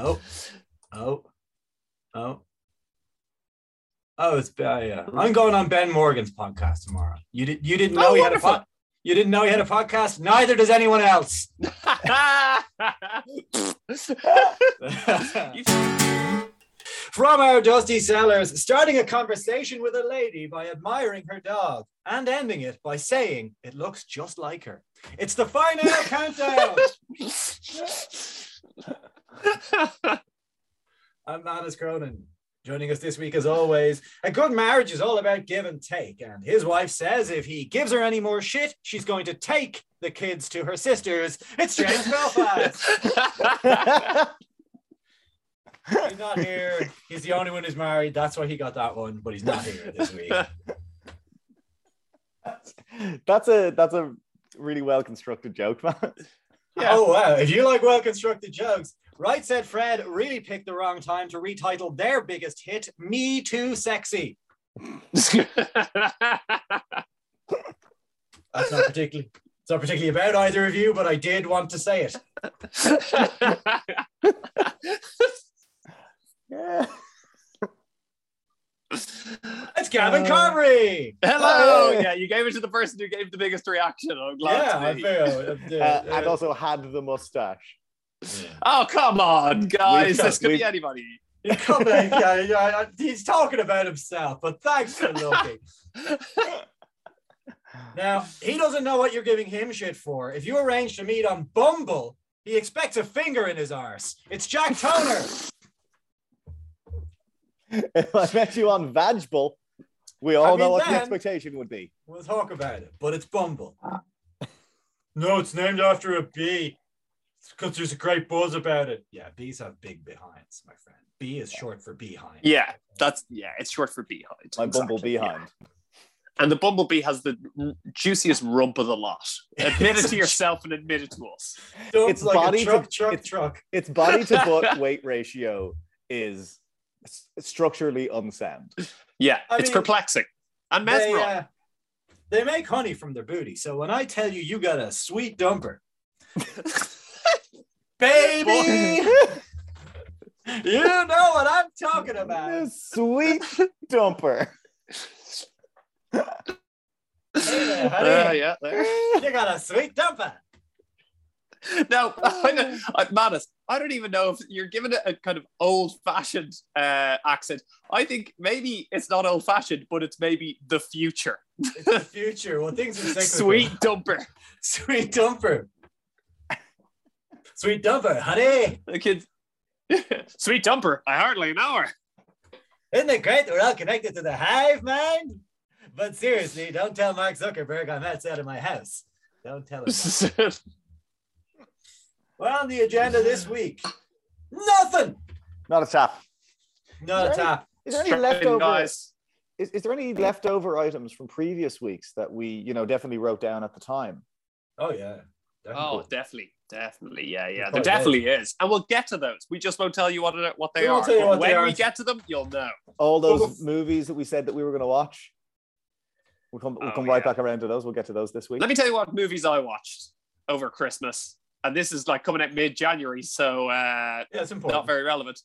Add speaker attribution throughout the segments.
Speaker 1: Oh, oh, oh. Oh, it's uh, yeah. I'm going on Ben Morgan's podcast tomorrow. You did you didn't know
Speaker 2: Oh,
Speaker 1: he had a
Speaker 2: wonderful.
Speaker 1: pod, you didn't know he had a podcast. Neither does anyone else. From our dusty cellars, starting a conversation with a lady by admiring her dog and ending it by saying it looks just like her. It's the Fine Ale countdown. I'm Manus Cronin. Joining us this week, as always, a good marriage is all about give and take. And his wife says if he gives her any more shit, she's going to take the kids to her sisters. It's James Belfast. He's not here. He's the only one who's married. That's why he got that one, but he's not here this week.
Speaker 2: that's a that's a really well constructed joke, man.
Speaker 3: Yeah.
Speaker 1: Oh wow! If you like well-constructed jokes, Right Said Fred really picked the wrong time to retitle their biggest hit, "Me Too Sexy." That's not particularly. It's not particularly about either of you, but I did want to say it.
Speaker 2: Yeah.
Speaker 1: It's Gavin
Speaker 2: Uh,
Speaker 1: Carberry.
Speaker 3: Hello.
Speaker 2: Hey.
Speaker 3: Yeah, you gave it to the person who gave the biggest reaction. I'm glad
Speaker 1: Yeah,
Speaker 3: to
Speaker 1: I
Speaker 3: be.
Speaker 1: feel.
Speaker 2: Uh, and also had the mustache.
Speaker 3: Oh come on, guys!
Speaker 2: We've-
Speaker 3: this could
Speaker 2: we've-
Speaker 3: be anybody.
Speaker 1: Come in, yeah, yeah, he's talking about himself, but thanks for looking. Now, he doesn't know what you're giving him shit for. If you arrange to meet on Bumble, he expects a finger in his arse. It's Jack Toner.
Speaker 2: if I met you on Vagbull, we all
Speaker 1: I mean,
Speaker 2: know what the expectation would be.
Speaker 1: We'll talk about it, but it's Bumble. Ah. No, it's named after a bee. Because there's a great buzz about it. Yeah, bees have big behinds, my friend. Bee is short for behind.
Speaker 3: Yeah, that's yeah. It's short for behind.
Speaker 2: My bumble behind.
Speaker 3: yeah. And the bumblebee has the juiciest rump of the lot. Admit it to yourself and admit it to us.
Speaker 2: It's
Speaker 1: like
Speaker 2: body
Speaker 1: a
Speaker 2: to-
Speaker 1: truck, truck,
Speaker 2: it's-
Speaker 1: truck.
Speaker 2: Its body to butt weight ratio is structurally unsound.
Speaker 3: Yeah,
Speaker 1: I
Speaker 3: it's
Speaker 1: mean,
Speaker 3: perplexing and
Speaker 1: They, uh, they make honey from their booty. So when I tell you you got a sweet dumper, baby, you know what I'm talking about.
Speaker 2: Sweet dumper.
Speaker 1: Hey there, honey.
Speaker 3: Uh, yeah, there.
Speaker 1: You got a sweet dumper.
Speaker 3: No, I don't, I, Manus, I don't even know if you're giving it a kind of old-fashioned uh, accent. I think maybe it's not old-fashioned, but it's maybe the future.
Speaker 1: It's the future. Well, things are cyclical.
Speaker 3: Sweet dumper.
Speaker 1: sweet dumper. Sweet dumper, honey.
Speaker 3: The kids. Sweet dumper. I hardly know her.
Speaker 1: Isn't it great that we're all connected to the hive mind? But seriously, don't tell Mark Zuckerberg I'm outside of my house. Don't tell him. Well, on the agenda this week, nothing.
Speaker 2: Not a tap.
Speaker 1: Not a
Speaker 2: Is there
Speaker 1: tap.
Speaker 2: Is there any
Speaker 3: Strap
Speaker 2: leftover?
Speaker 3: guys.
Speaker 2: Is, is there any leftover items from previous weeks that we, you know, definitely wrote down at the time?
Speaker 1: Oh yeah.
Speaker 3: Oh, definitely, definitely, yeah, yeah. There definitely is, and we'll get to those. We just won't tell you what what they
Speaker 1: we
Speaker 3: are.
Speaker 1: tell you
Speaker 3: But
Speaker 1: what they
Speaker 3: when
Speaker 1: are.
Speaker 3: we get to them, you'll know.
Speaker 2: All those
Speaker 1: Well,
Speaker 2: movies that we said that we were going to watch. We'll come, we'll
Speaker 3: Oh,
Speaker 2: come right
Speaker 3: yeah.
Speaker 2: back around to those. We'll get to those this week.
Speaker 3: Let me tell you what movies I watched over Christmas, and this is like coming out mid-January, so uh,
Speaker 1: Yeah, it's important.
Speaker 3: not very relevant.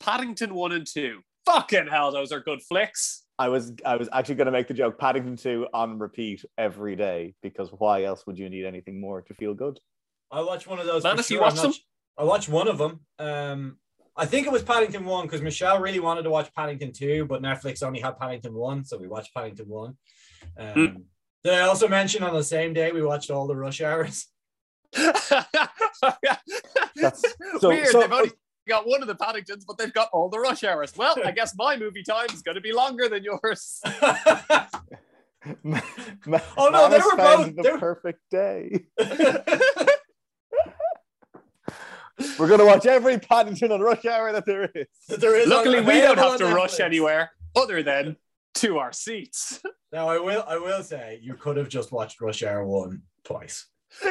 Speaker 3: Paddington one and two. Fucking hell, those are good flicks.
Speaker 2: I was I was actually going to make the joke Paddington 2 on repeat every day because why else would you need anything more to feel good?
Speaker 1: I watched one of those. for
Speaker 3: Manus, you
Speaker 1: sure. I'm
Speaker 3: watched them?
Speaker 1: sh- I watched one of them. Um, I think it was Paddington one because Michelle really wanted to watch Paddington two, but Netflix only had Paddington one, so we watched Paddington one. Um,
Speaker 3: Hmm.
Speaker 1: Did I also mention on the same day we watched all the rush hours?
Speaker 2: That's so-
Speaker 3: Weird.
Speaker 2: so-
Speaker 3: they've only got one of the Paddingtons, but they've got all the rush hours. Well, I guess my movie time is going to be longer than yours.
Speaker 1: Oh, no, they
Speaker 2: Manus
Speaker 1: were both-
Speaker 2: the
Speaker 1: they were-
Speaker 2: perfect day. We're going to watch every Paddington on rush hour that there is.
Speaker 1: there is
Speaker 3: Luckily, we don't have to
Speaker 1: on
Speaker 3: rush anywhere other than to our seats.
Speaker 1: Now I will. I will say you could have just watched Rush Hour one twice.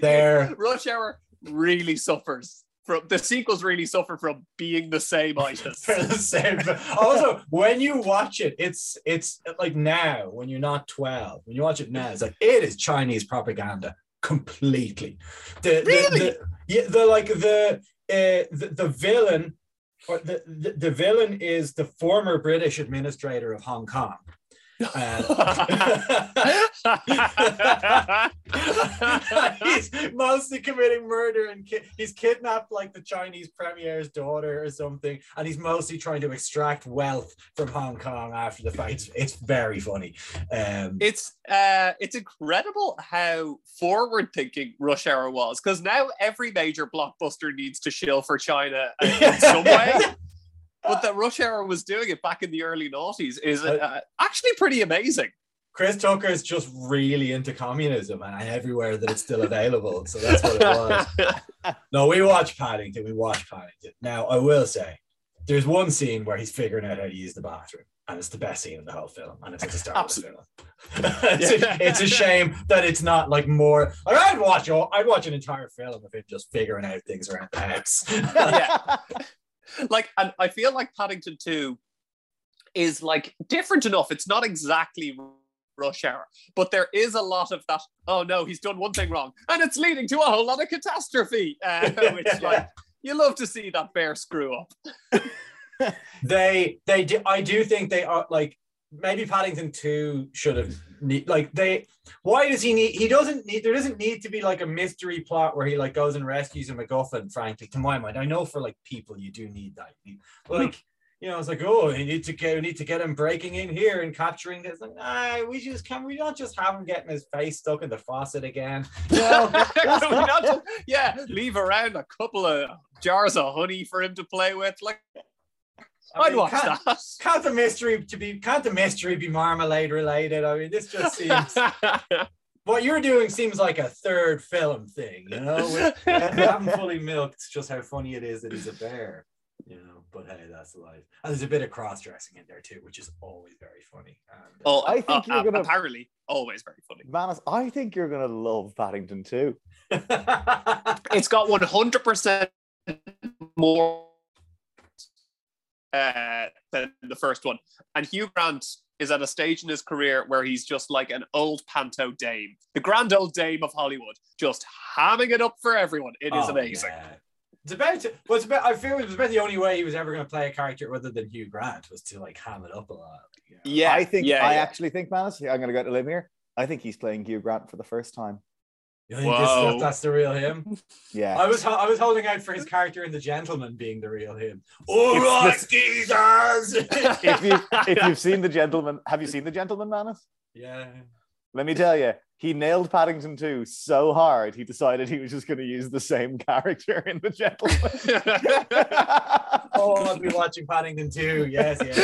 Speaker 1: There.
Speaker 3: Rush Hour really suffers from the sequels. Really suffer from being the same items.
Speaker 1: for the same. Also, when you watch it, it's it's like now when you're not twelve. When you watch it now, it's like it is Chinese propaganda completely. The, the-
Speaker 3: Really?
Speaker 1: the- yeah, the like the uh, the, the villain, or the, the the villain is the former British administrator of Hong Kong. Uh, he's mostly committing murder and ki- he's kidnapped like the Chinese premier's daughter or something, and he's mostly trying to extract wealth from Hong Kong after the fact. It's, it's very funny. Um,
Speaker 3: it's uh, it's incredible how forward thinking Rush Hour was because now every major blockbuster needs to shill for China in some way. But that Rush Hour was doing it back in the early noughties is uh, actually pretty amazing.
Speaker 1: Chris Tucker is just really into communism and everywhere that it's still available. So that's what it was. no, we watch Paddington. We watch Paddington. Now, I will say, there's one scene where he's figuring out how to use the bathroom, and it's the best scene in the whole film, and it's at the start
Speaker 3: Absolutely.
Speaker 1: of the film. it's, a, it's a shame that it's not like more. Or I'd watch. all- I'd watch an entire film of him just figuring out things around the house.
Speaker 3: Yeah. like and I feel like Paddington 2 is like different enough. It's not exactly rush hour, but there is a lot of that. Oh no, he's done one thing wrong, and it's leading to a whole lot of catastrophe. Uh, which like you love to see that bear screw up.
Speaker 1: they they do i do think they are like maybe paddington 2 should have need like they why does he need he doesn't need there doesn't need to be like a mystery plot where he like goes and rescues a MacGuffin frankly to my mind. I know for like people you do need that. But, like you know it's like oh you need to get we need to get him breaking in here and capturing this like ah we just can we not just have him getting his face stuck in the faucet again. No
Speaker 3: not just- yeah, leave around a couple of jars of honey for him to play with. Like
Speaker 1: I
Speaker 3: I'd watch
Speaker 1: can't-
Speaker 3: that.
Speaker 1: can't the mystery to be can't the mystery be marmalade related i mean this just seems what you're doing seems like a third film thing, you know. With, you haven't fully milked just how funny it is that he's a bear, you know. But hey, that's life. And there's a bit of cross dressing in there too, which is always very funny. And, uh,
Speaker 3: oh,
Speaker 2: I think you're gonna-
Speaker 3: apparently always very funny.
Speaker 2: Manus, I think you're gonna love Paddington too.
Speaker 3: It's got 100% more uh, than the first one. And Hugh Grant is at a stage in his career where he's just like an old panto dame, the grand old dame of Hollywood, just hamming it up for everyone. It is
Speaker 1: Oh,
Speaker 3: amazing.
Speaker 1: yeah. It's about to, well, it's about. I feel it was about the only way he was ever going to play a character other than Hugh Grant was to like ham it up a lot. you know?
Speaker 3: Yeah,
Speaker 2: I think
Speaker 3: yeah,
Speaker 2: I
Speaker 3: yeah.
Speaker 2: actually think Manus. I'm gonna go to live here. I think he's playing Hugh Grant for the first time.
Speaker 1: You think this- that- that's the real him.
Speaker 2: Yeah.
Speaker 1: I was ho- I was holding out for his character in The Gentleman being the real him. All
Speaker 2: It's
Speaker 1: right,
Speaker 2: the-
Speaker 1: geezers.
Speaker 2: if you if you've seen the gentleman, have you seen the gentleman, Manus?
Speaker 1: yeah.
Speaker 2: Let me tell you, he nailed Paddington 2 so hard he decided he was just going to use the same character in the gentleman.
Speaker 1: Oh, I'll be watching Paddington too. Yes, yes.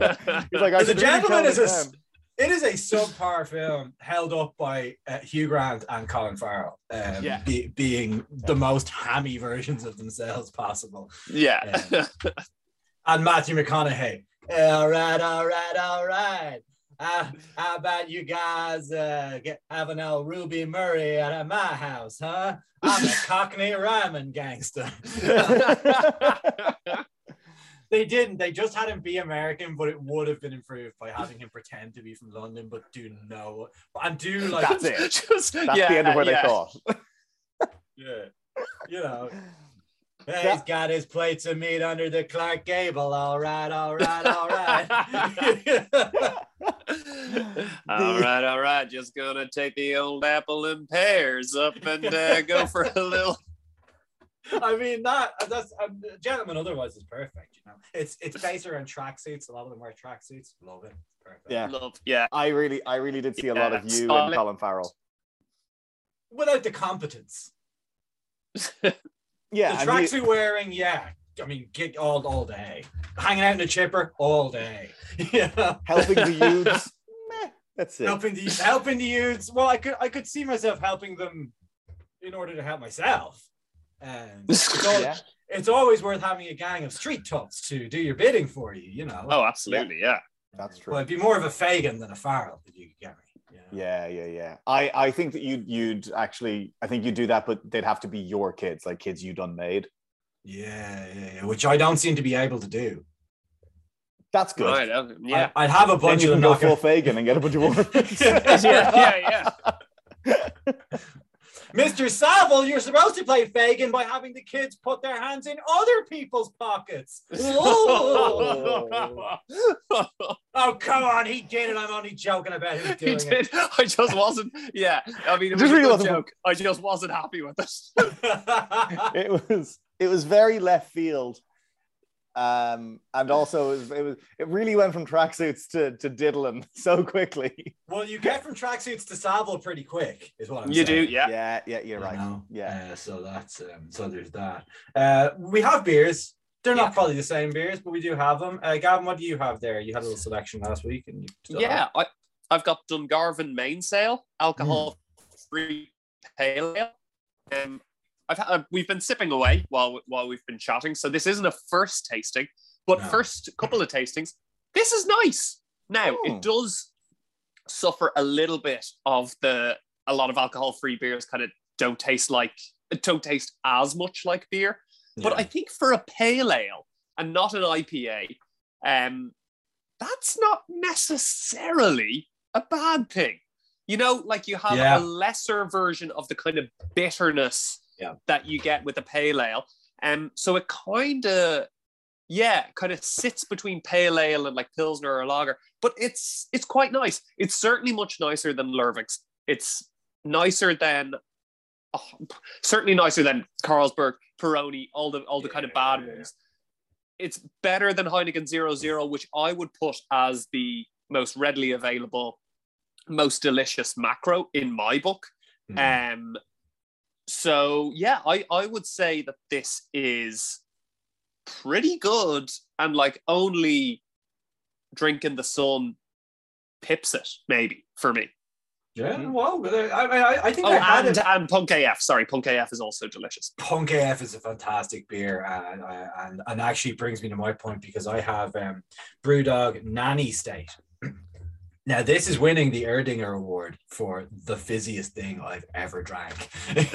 Speaker 1: yes.
Speaker 2: He's like,
Speaker 1: The
Speaker 2: really
Speaker 1: Gentleman is a
Speaker 2: down.
Speaker 1: It is a subpar film held up by uh, Hugh Grant and Colin Farrell, um,
Speaker 3: Yeah.
Speaker 1: be- being the most hammy versions of themselves possible,
Speaker 3: yeah.
Speaker 1: and Matthew McConaughey. All right, all right, all right. Uh, how about you guys uh, get have an old Ruby Murray at my house, huh? I'm a Cockney rhyming gangster. They didn't. They just had him be American, but it would have been improved by having him pretend to be from London, but do know and do like
Speaker 2: That's it.
Speaker 3: Just,
Speaker 2: That's
Speaker 3: yeah,
Speaker 2: the end of where
Speaker 3: yeah.
Speaker 2: they thought.
Speaker 1: yeah, you know. Hey,
Speaker 2: Yeah.
Speaker 1: he's got his plates of meat under the Clark Gable. All right, all right, all right.
Speaker 3: all right, all right. Just gonna take the old apple and pears up and uh, go for a little.
Speaker 1: I mean, that that's um, gentleman. Otherwise, is perfect. You know, it's it's based around tracksuits. A lot of them wear tracksuits. Love it. Perfect.
Speaker 2: Yeah.
Speaker 3: Love, yeah.
Speaker 2: I really, I really did see a lot of
Speaker 3: Yeah,
Speaker 2: you and
Speaker 3: solid.
Speaker 2: Colin Farrell.
Speaker 1: Without the competence,
Speaker 2: Yeah,
Speaker 1: the
Speaker 2: and he-
Speaker 1: tracksuit wearing, yeah. I mean, gig all all day, hanging out in a chipper all day. yeah,
Speaker 2: helping the youths. meh, that's it.
Speaker 1: helping the helping the youths. Well, I could I could see myself helping them in order to help myself. And it's, al-
Speaker 2: Yeah.
Speaker 1: It's always worth having a gang of street toughs to do your bidding for you. You know.
Speaker 3: Oh, absolutely. Yeah.
Speaker 2: That's true.
Speaker 1: Well, it'd be more of a Fagin than a Farrell, if you get me. you know?
Speaker 2: Yeah, yeah, yeah. I, I think that you'd, you'd actually, I think you'd do that, but they'd have to be your kids, like kids you done made.
Speaker 1: Yeah, yeah, yeah, which I don't seem to be able to do.
Speaker 2: That's good.
Speaker 3: Right. uh, yeah.
Speaker 1: I, would have a
Speaker 2: Then
Speaker 1: bunch
Speaker 2: you
Speaker 1: of
Speaker 2: can
Speaker 1: them
Speaker 2: go full Fagin and get a bunch of orphans.
Speaker 3: yeah. Yeah. Yeah.
Speaker 1: Mr. Savile, you're supposed to play Fagin by having the kids put their hands in other people's pockets. oh, come on, he did it. I'm only joking about him
Speaker 3: he
Speaker 1: doing
Speaker 3: did. I just wasn't. Yeah, I mean, it
Speaker 2: Just
Speaker 3: was a good joke. I just wasn't happy with it.
Speaker 1: it.
Speaker 2: it was it was very left field. Um, and also it was, it was it really went from tracksuits to, to diddling so quickly.
Speaker 1: well, you get from tracksuits to Savile pretty quick, is what I'm
Speaker 3: you do, yeah.
Speaker 2: Yeah, yeah, you're
Speaker 1: you
Speaker 2: right.
Speaker 1: know?
Speaker 2: Yeah.
Speaker 1: Uh, so that's um, so there's that. Uh, we have beers. They're
Speaker 3: Yeah.
Speaker 1: not probably the same beers, but we do have them. Uh, Gavin, what do you have there? You had a little selection last week, and you still have-
Speaker 3: Yeah, I, I've got Dungarvan Mainsail, alcohol free pale ale. Um, I've had, uh, we've been sipping away while while we've been chatting, so this isn't a first tasting, but
Speaker 1: No.
Speaker 3: first couple of tastings, this is nice. Now
Speaker 2: Hmm.
Speaker 3: it does suffer a little bit of the a lot of alcohol free beers kind of don't taste like don't taste as much like beer. But I think for a pale ale and not an IPA, um, that's not necessarily a bad thing. You know, like you have
Speaker 1: Yeah.
Speaker 3: a lesser version of the kind of bitterness
Speaker 1: Yeah.
Speaker 3: that you get with a pale ale. Um, so it kind of, yeah, kind of sits between pale ale and like pilsner or lager. But it's it's quite nice. It's certainly much nicer than Lervig's. It's nicer than oh, certainly nicer than Carlsberg, Peroni, all the all the kind of bad
Speaker 1: yeah, yeah.
Speaker 3: ones. It's better than Heineken Zero Zero, which I would put as the most readily available, most delicious macro in my book.
Speaker 1: Mhm.
Speaker 3: Um, so yeah, I I would say that this is pretty good, and like only drinking the sun pips it maybe for me.
Speaker 1: yeah, mm-hmm. well, uh, I, I, I think
Speaker 3: Oh,
Speaker 1: I had
Speaker 3: and
Speaker 1: it.
Speaker 3: and Punk AF. Sorry, Punk AF is also delicious.
Speaker 1: Punk AF is a fantastic beer, and uh, and and actually brings me to my point because I have um, BrewDog Nanny State. Now this is winning the Erdinger Award for the fizziest thing I've ever drank. it's,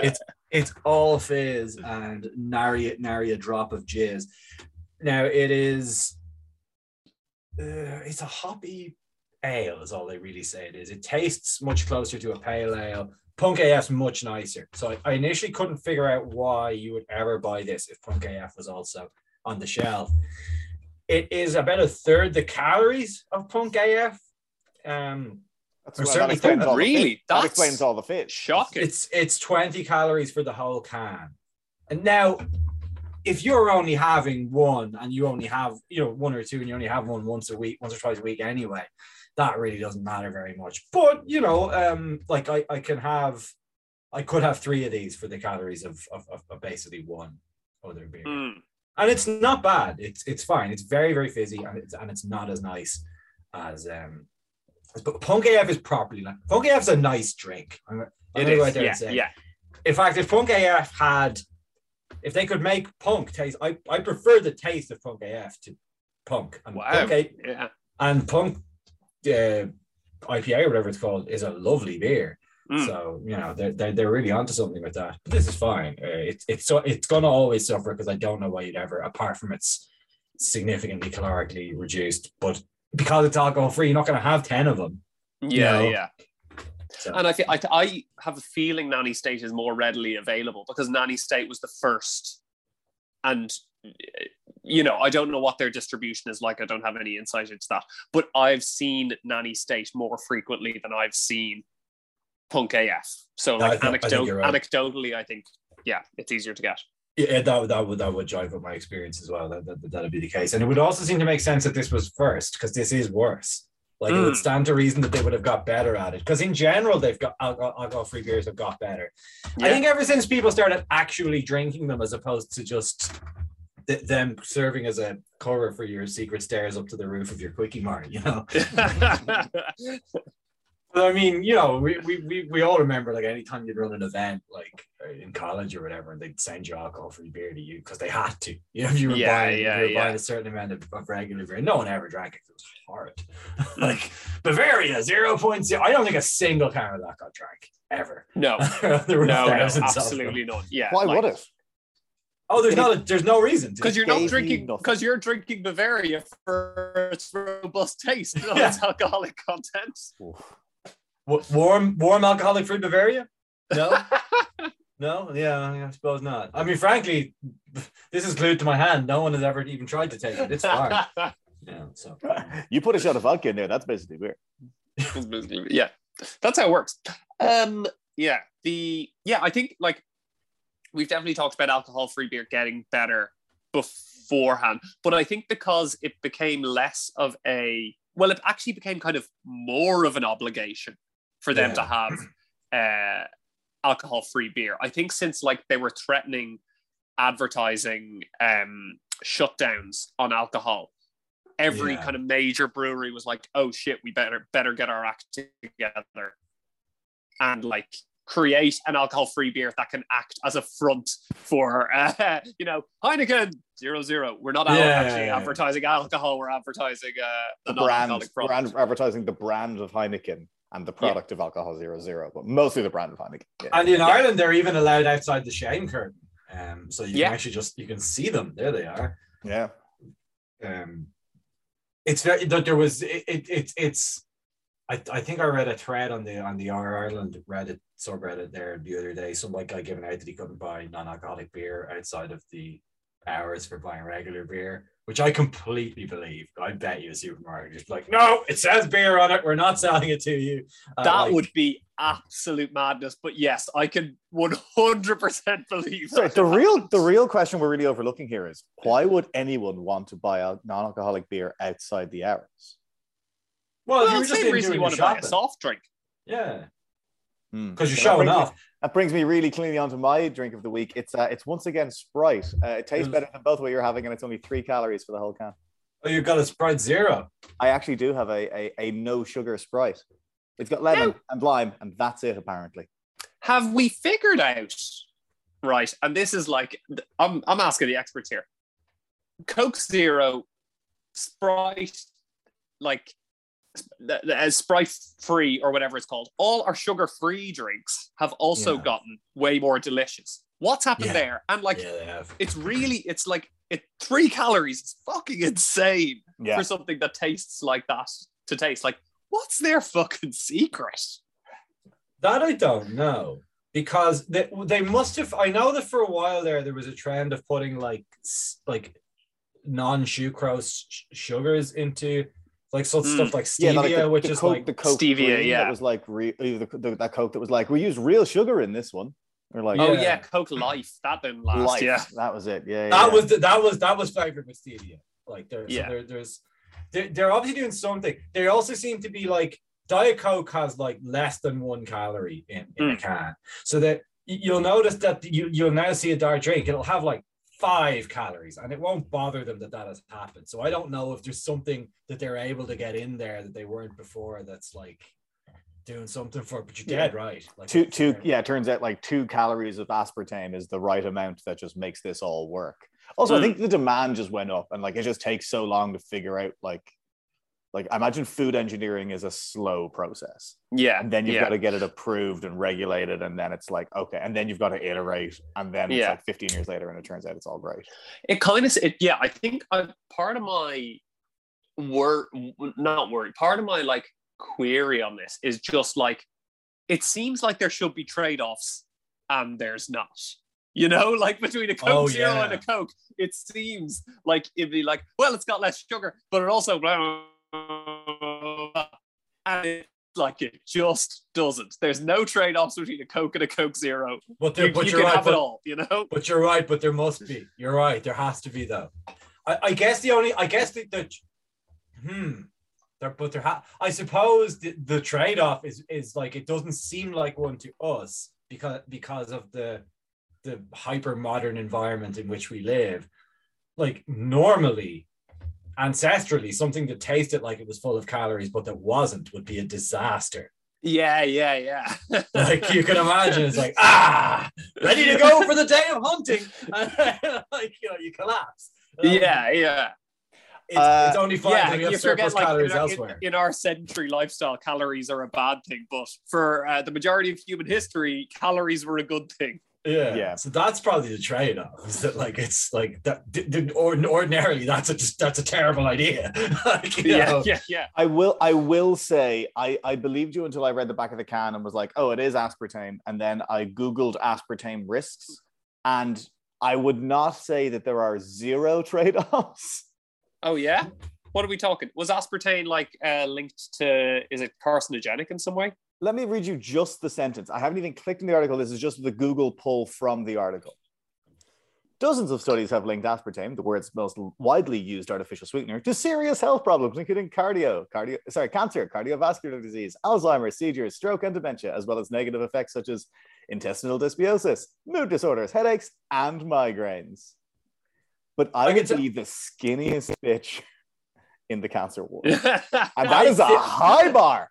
Speaker 1: it's it's all fizz and nary nary a drop of jizz. Now it is uh, it's a hoppy ale is all they really say it is. It tastes much closer to a pale ale. Punk AF's much nicer. So I, I initially couldn't figure out why you would ever buy this if Punk AF was also on the shelf. It is about a third the calories of Punk AF. Um,
Speaker 2: That's
Speaker 1: Or
Speaker 2: well,
Speaker 1: certainly
Speaker 2: that explains
Speaker 1: think-
Speaker 2: all the
Speaker 3: Really?
Speaker 2: That explains all the fit.
Speaker 3: Shocking.
Speaker 1: it's it's 20 calories for the whole can. And now if you're only having one and you only have you know one or two and you only have one once a week once or twice a week anyway that really doesn't matter very much but you know um like i i can have i could have three of these for the calories of of, of, of basically one other beer
Speaker 3: Mm.
Speaker 1: And it's not bad it's it's fine it's very very fizzy and it's and it's not as nice as um but Punk AF is properly like Punk AF is a nice drink. I'm, I'm
Speaker 3: It
Speaker 1: gonna go out
Speaker 3: is.
Speaker 1: there
Speaker 3: Yeah,
Speaker 1: and say
Speaker 3: yeah.
Speaker 1: in fact, if Punk AF had, if they could make Punk taste, I, I prefer the taste of Punk AF to Punk. And
Speaker 3: Wow.
Speaker 1: Punk,
Speaker 3: Yeah.
Speaker 1: and Punk uh, IPA or whatever it's called is a lovely beer.
Speaker 3: Mm.
Speaker 1: So you know they're, they're they're really onto something with that. But this is fine. Uh, it's it's so it's gonna always suffer because I don't know why you'd ever, apart from it's significantly calorically reduced, but because it's alcohol free, you're not gonna have ten of them.
Speaker 3: Yeah,
Speaker 1: know.
Speaker 3: yeah.
Speaker 1: So
Speaker 3: And I, feel, I, I have a feeling Nanny State is more readily available because Nanny State was the first. And, you know, I don't know what their distribution is like. I don't have any insight into that. But I've seen Nanny State more frequently than I've seen Punk AF. So,
Speaker 1: I
Speaker 3: like,
Speaker 1: I think you're right.
Speaker 3: anecdotally, I think, yeah, it's easier to get.
Speaker 1: Yeah, that would that would that would jive with my experience as well. That, that that'd be the case, and it would also seem to make sense that this was first because this is worse. Like it would
Speaker 3: Mm.
Speaker 1: stand to reason that they would have got better at it because in general they've got alcohol, alcohol-free beers have got better. I think ever since people started actually drinking them as opposed to just th- them serving as a cover for your secret stairs up to the roof of your quickie mart, you know. But I mean, you know, we, we, we, we all remember like anytime you'd run an event like uh, in college or whatever, and they'd send you alcohol free beer to you because they had to. You know, if you were
Speaker 3: Yeah,
Speaker 1: buying,
Speaker 3: yeah,
Speaker 1: you were
Speaker 3: yeah.
Speaker 1: buying a certain amount of, of regular beer. No one ever drank it. It was hard. like Bavaria, 0.0. I don't think a single can of that got drank ever.
Speaker 3: no,
Speaker 1: there were
Speaker 3: no, no,
Speaker 1: thousands of them.
Speaker 3: absolutely not. Yeah.
Speaker 2: Why
Speaker 3: like-
Speaker 2: would it?
Speaker 1: Oh, there's not. A, there's no reason
Speaker 3: because you're not drinking because you're drinking Bavaria for its robust taste, not
Speaker 1: Yeah.
Speaker 3: its alcoholic content.
Speaker 2: Oof.
Speaker 1: W- warm, warm alcoholic fruit Bavaria? No. no. Yeah, I suppose not. I mean, frankly, this is glued to my hand. No one has ever even tried to take it. It's fine. yeah. So.
Speaker 2: You put a shot of vodka in there. That's basically beer.
Speaker 3: yeah, that's how it works. Um, yeah, the yeah, I think like we've definitely talked about alcohol-free beer getting better beforehand, but I think because it became less of a well, it actually became kind of more of an obligation for them
Speaker 1: Yeah.
Speaker 3: to have uh, alcohol-free beer. I think since like they were threatening advertising um, shutdowns on alcohol, every
Speaker 1: Yeah.
Speaker 3: kind of major brewery was like, "Oh shit, we better better get our act together," and like create an alcohol-free beer that can act as a front for, uh, you know, Heineken zero zero. We're not
Speaker 1: Yeah,
Speaker 3: actually
Speaker 1: yeah, yeah.
Speaker 3: advertising alcohol. We're advertising uh,
Speaker 2: The
Speaker 3: the
Speaker 2: brand,
Speaker 3: non-alcoholic
Speaker 2: we're advertising the brand of Heineken and the product of alcohol zero zero, but mostly the brand of Heineken. Yeah.
Speaker 1: And in Ireland, they're even allowed outside the shame curtain. Um, so you
Speaker 3: Yeah.
Speaker 1: can actually just you can see them. There they are.
Speaker 2: yeah.
Speaker 1: Um, it's very that there was it, it, it's it's. I, I think I read a thread on the on the R Ireland Reddit subreddit there the other day. Some white guy giving out that he couldn't buy non-alcoholic beer outside of the hours for buying regular beer, which I completely believe. I bet you a supermarket just like, no, it says beer on it. We're not selling it to you. Uh,
Speaker 3: that
Speaker 1: like-
Speaker 3: would be absolute madness. But yes, I can 100% believe
Speaker 2: Sorry,
Speaker 3: that.
Speaker 2: the real the real question we're really overlooking here is why would anyone want to buy a non-alcoholic beer outside the hours?
Speaker 1: well,
Speaker 3: Well,
Speaker 1: you were just
Speaker 3: the same reason you want to buy a soft drink.
Speaker 1: Yeah. Because you're showing
Speaker 2: brings me-
Speaker 1: off.
Speaker 2: That brings me really cleanly onto my drink of the week. It's uh, it's once again Sprite. Uh, it tastes
Speaker 1: Mm.
Speaker 2: better than both what you're having, and it's only three calories for the whole can.
Speaker 1: Oh, you've got a Sprite Zero.
Speaker 2: I actually do have a a, a no sugar Sprite. It's got lemon
Speaker 3: No.
Speaker 2: and lime, and that's it apparently.
Speaker 3: Have we figured out, right? And this is like, I'm, I'm asking the experts here Coke Zero, Sprite, like, uh, Sprite free or whatever it's called, all our sugar free drinks have also
Speaker 1: Yeah.
Speaker 3: gotten way more delicious. What's happened
Speaker 1: Yeah.
Speaker 3: there? And like,
Speaker 1: yeah,
Speaker 3: it's really, it's like, it three calories It's fucking insane for something that tastes like that to taste. Like, what's their fucking secret?
Speaker 1: That I don't know because they, they must have. I know that for a while there, there was a trend of putting like like non sucrose sh- sugars into like such
Speaker 3: Mm.
Speaker 1: stuff like
Speaker 2: yeah,
Speaker 1: stevia,
Speaker 2: like the,
Speaker 1: which
Speaker 2: the
Speaker 1: is
Speaker 2: Coke,
Speaker 1: like
Speaker 2: the Coke
Speaker 3: Stevia,
Speaker 2: Green
Speaker 3: yeah.
Speaker 2: that was like re, uh, the, the, that Coke that was like we use real sugar in this one. We're like,
Speaker 3: Oh
Speaker 1: Yeah.
Speaker 3: yeah, Coke Life. That didn't last.
Speaker 2: life.
Speaker 3: Yeah.
Speaker 2: that was it. Yeah,
Speaker 1: that
Speaker 2: yeah.
Speaker 1: was the, that was that was flavored with stevia. Like there,
Speaker 3: Yeah.
Speaker 1: so there, there's they're, they're obviously doing something. They also seem to be like Diet Coke has like less than one calorie in, in a can, so that you'll notice that you you'll now see a dark drink. It'll have like five calories, and it won't bother them that that has happened. So I don't know if there's something that they're able to get in there that they weren't before. That's like doing something for. it. But you're
Speaker 2: Yeah.
Speaker 1: dead right. Like
Speaker 2: two two
Speaker 1: there.
Speaker 2: yeah it turns out like two calories of aspartame is the right amount that just makes this all work also i
Speaker 3: Mm.
Speaker 2: think the demand just went up and like it just takes so long to figure out like like I imagine food engineering is a slow process
Speaker 3: Yeah.
Speaker 2: and then you've
Speaker 3: yeah.
Speaker 2: got to get it approved and regulated and then it's like okay and then you've got to iterate and then it's
Speaker 3: Yeah.
Speaker 2: like 15 years later and it turns out it's all great
Speaker 3: It kind of it, yeah. I think uh, part of my wor not worry. Part of my like query on this is just like it seems like there should be trade offs and there's not. You know, like between a Coke
Speaker 1: Oh,
Speaker 3: Zero
Speaker 1: yeah.
Speaker 3: and a Coke, it seems like it'd be like, well, it's got less sugar, but it also and it's like it just doesn't. There's no trade offs between a Coke and a Coke Zero.
Speaker 1: But, there,
Speaker 3: You,
Speaker 1: but
Speaker 3: you
Speaker 1: you're
Speaker 3: can
Speaker 1: right.
Speaker 3: have
Speaker 1: but-
Speaker 3: it all, you know.
Speaker 1: But you're right, but there must be. You're right. There has to be though. I, I guess the only I guess the, the hmm. There, but there ha- I suppose the, the trade-off is is like it doesn't seem like one to us because because of the the hyper modern environment in which we live. Like normally, ancestrally, something that tasted like it was full of calories but that wasn't would be a disaster.
Speaker 3: Yeah, yeah, yeah.
Speaker 1: Like you can imagine, it's like ah, ready to go for the day of hunting. like you know, you collapse. Um,
Speaker 3: yeah, yeah.
Speaker 1: it's,
Speaker 2: Uh,
Speaker 1: it's only fine
Speaker 3: yeah,
Speaker 1: when you have
Speaker 3: you forget
Speaker 1: surplus
Speaker 3: like in
Speaker 1: calories
Speaker 3: our, in, in our century lifestyle, calories are a bad thing, but for uh, the majority of human history, calories were a good thing.
Speaker 1: Yeah.
Speaker 2: Yeah.
Speaker 1: So that's probably the trade-off. Is that like it's like that? d- d- or- Ordinarily, that's a just that's a terrible idea. like,
Speaker 3: Yeah,
Speaker 1: know,
Speaker 3: yeah, yeah.
Speaker 2: I will I will say I, I believed you until I read the back of the can and was like, oh, it is aspartame. And then I Googled aspartame risks. And I would not say that there are zero trade-offs.
Speaker 3: Oh yeah. What are we talking? Was aspartame like uh, linked to? Is it carcinogenic in some way?
Speaker 2: Let me read you just the sentence. I haven't even clicked in the article. This is just the Google pull from the article. Dozens of studies have linked aspartame, the world's most widely used artificial sweetener, to serious health problems, including cardio, cardio, sorry, cancer, cardiovascular disease, Alzheimer's, seizures, stroke, and dementia, as well as negative effects such as intestinal dysbiosis, mood disorders, headaches, and migraines. But I
Speaker 1: I
Speaker 2: would be the skinniest bitch in the cancer world,
Speaker 3: yeah,
Speaker 2: and that is a high bar.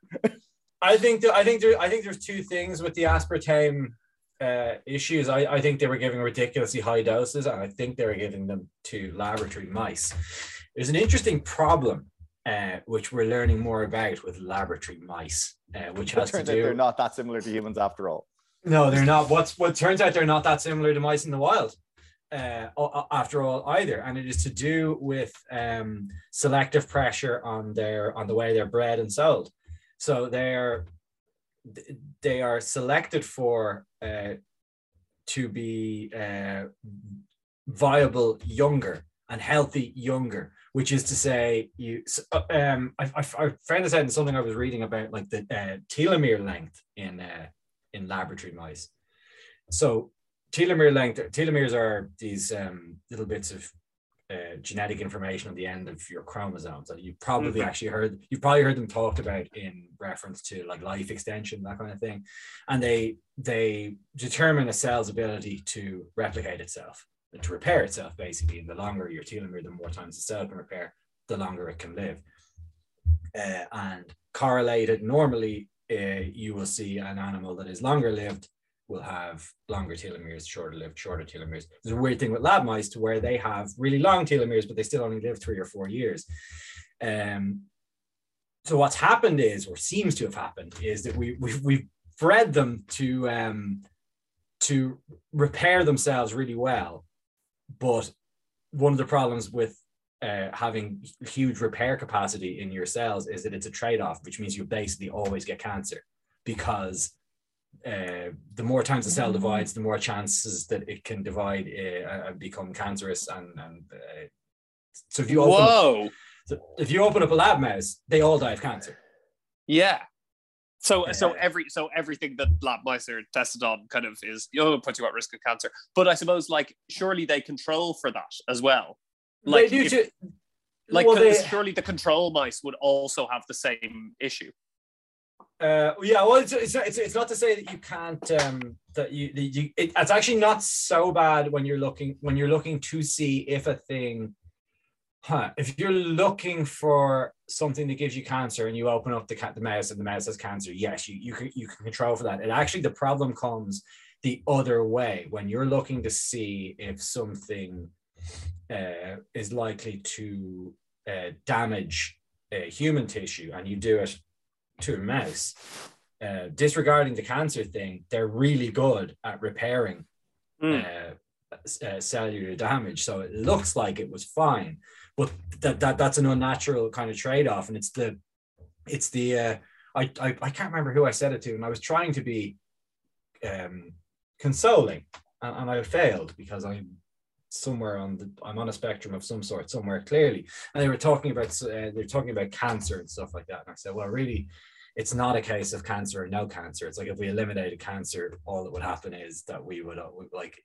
Speaker 1: I think that I think there I think there's two things with the aspartame uh, issues. I, I think they were giving ridiculously high doses, and I think they were giving them to laboratory mice. There's an interesting problem uh, which we're learning more about with laboratory mice, uh, which has to
Speaker 2: do. they're not that similar to humans after all.
Speaker 1: No, they're not. What's what turns out they're not that similar to mice in the wild. Uh, after all, either, and it is to do with um, selective pressure on their on the way they're bred and sold. So they're they are selected for uh, to be uh, viable younger and healthy younger, which is to say, you. uh, Um, I, I, I found this out in something I was reading about, like the uh, telomere length in uh, in laboratory mice. So telomere length, telomeres are these um, little bits of uh, genetic information on the end of your chromosomes that you probably
Speaker 3: Mhm.
Speaker 1: actually heard. You've probably heard them talked about in reference to like life extension, that kind of thing, and they they determine a cell's ability to replicate itself, to repair itself, basically. And the longer your telomere, the more times the cell can repair, the longer it can live. Uh, and correlated normally, uh, you will see an animal that is longer lived will have longer telomeres, shorter lived, shorter telomeres. There's a weird thing with lab mice to where they have really long telomeres, but they still only live three or four years. Um, so what's happened is, or seems to have happened, is that we we've, we've bred them to um, to repair themselves really well, but one of the problems with uh, having huge repair capacity in your cells is that it's a trade-off, which means you basically always get cancer because uh, the more times the cell divides, the more chances that it can divide uh, and become cancerous. And, and uh, so if you open up,
Speaker 3: Whoa.
Speaker 1: so if you open up a lab mouse, they all die of cancer.
Speaker 3: Yeah. So so every so everything that lab mice are tested on kind of is you know puts you at risk of cancer. But I suppose like surely they control for that as well. Like
Speaker 1: they do
Speaker 3: if-
Speaker 1: to,
Speaker 3: Like
Speaker 1: well,
Speaker 3: 'cause
Speaker 1: they-
Speaker 3: surely the control mice would also have the same issue.
Speaker 1: Uh, yeah, well, it's, it's, it's, it's not to say that you can't um, that you, that you it, it's actually not so bad when you're looking when you're looking to see if a thing, huh? If you're looking for something that gives you cancer and you open up the the mouse and the mouse has cancer, yes, you you can you can control for that. And actually, the problem comes the other way when you're looking to see if something uh, is likely to uh, damage uh, human tissue, and you do it to a mouse, uh, disregarding the cancer thing, they're really good at repairing
Speaker 3: Mm.
Speaker 1: uh, uh, cellular damage. So it looks like it was fine, but that, that that's an unnatural kind of trade off, and it's the it's the uh, I, I I can't remember who I said it to, and I was trying to be um, consoling, and, and I failed because I'm somewhere on the I'm on a spectrum of some sort somewhere clearly, and they were talking about uh, they're talking about cancer and stuff like that, and I said, well, really, it's not a case of cancer or no cancer. It's like if we eliminated cancer, all that would happen is that we would uh, like.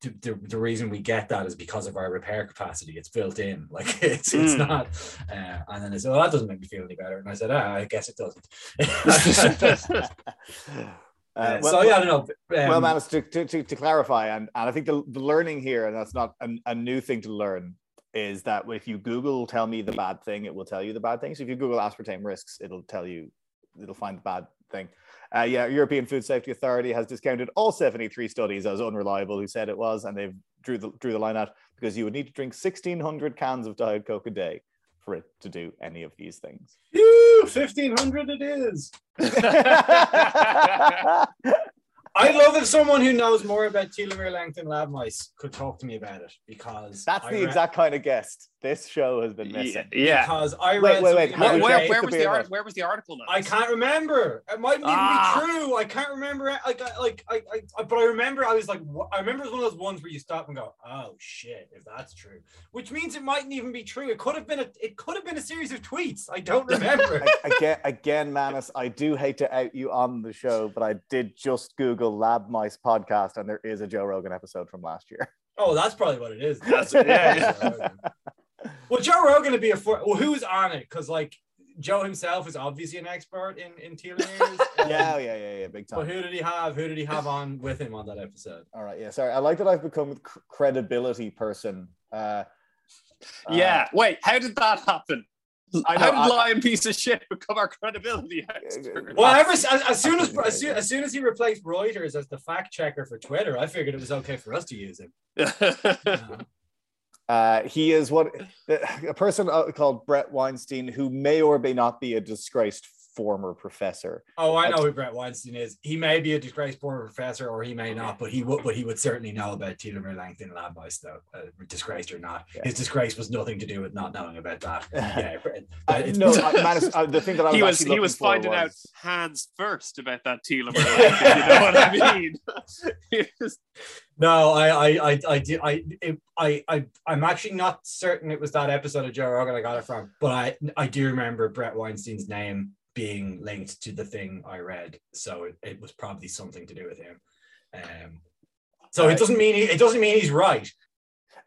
Speaker 1: The, the, the reason we get that is because of our repair capacity. It's built in, like it's it's
Speaker 3: Mm.
Speaker 1: not. Uh, and then they said, "Well, that doesn't make me feel any better." And I said, ah, "I guess it doesn't."
Speaker 2: Uh, well-
Speaker 1: so yeah, I don't know. Um,
Speaker 2: well, Manus, to, to, to, to clarify, and, and I think the, the learning here, and that's not a, a new thing to learn, is that if you Google tell me the bad thing, it will tell you the bad thing. So if you Google aspartame risks, it'll tell you, it'll find the bad thing. Uh, yeah, European Food Safety Authority has discounted all 73 studies as unreliable who said it was, and they've drew the, drew the line out because you would need to drink 1,600 cans of Diet Coke a day for it to do any of these things.
Speaker 1: Phew, 1500 it is. I love if someone who knows more about telomere length and lab mice could talk to me about it because
Speaker 2: That's
Speaker 1: I
Speaker 2: the
Speaker 1: read-
Speaker 2: exact kind of guest this show has been missing.
Speaker 3: Yeah.
Speaker 1: Because I
Speaker 2: Wait,
Speaker 1: read
Speaker 2: wait, wait,
Speaker 1: something
Speaker 2: how
Speaker 3: Where, where, where was the
Speaker 2: beer
Speaker 3: art, where was the article now?
Speaker 1: I can't remember. It mightn't even
Speaker 3: Ah.
Speaker 1: be true. I can't remember. it. Like, I, like, I, I, but I remember. I was like, wha- I remember it was one of those ones where you stop and go, "Oh shit!" If that's true, which means it mightn't even be true. It could have been a. It could have been a series of tweets. I don't remember.
Speaker 2: A- again, again, Manus, I do hate to out you on the show, but I did just Google Lab Mice podcast, and there is a Joe Rogan episode from last year.
Speaker 1: oh, that's probably what it is.
Speaker 3: That's- yeah,
Speaker 1: yeah. Well, Joe Rogan to be a. For- well, who's on it? Because like Joe himself is obviously an expert in in telomeres.
Speaker 2: Yeah, oh, yeah, yeah, yeah, big time.
Speaker 1: But who did he have? Who did he have on with him on that episode?
Speaker 2: All right, yeah, sorry. I like that I've become cr- credibility person. Uh, uh,
Speaker 3: yeah. Wait, how did that happen?
Speaker 2: I know,
Speaker 3: how did
Speaker 2: I-
Speaker 3: Lion piece of shit become our credibility expert?
Speaker 1: Uh, well, ever as, as soon as as soon, as soon as he replaced Reuters as the fact checker for Twitter, I figured it was okay for us to use him.
Speaker 2: Uh, Uh, he is what a person uh, called Bret Weinstein, who may or may not be a disgraced former professor.
Speaker 1: Oh, I know who Bret Weinstein is. He may be a disgraced former professor, or he may not, but he would, but he would certainly know about telomere length in lab mice, though, uh, disgraced or not.
Speaker 2: Yeah.
Speaker 1: His disgrace was nothing to do with not knowing about that. Yeah,
Speaker 2: Uh, no, uh, Manus, uh, the thing that I was
Speaker 3: he was he was
Speaker 2: for
Speaker 3: finding out hands first about that telomere. length, if you know what I mean? Was-
Speaker 1: No, I, I, I, I do, I, it, I, I, I'm actually not certain it was that episode of Joe Rogan I got it from, but I, I do remember Bret Weinstein's name being linked to the thing I read, so it, it was probably something to do with him. Um, so
Speaker 2: Uh,
Speaker 1: it doesn't mean he, it doesn't mean he's right.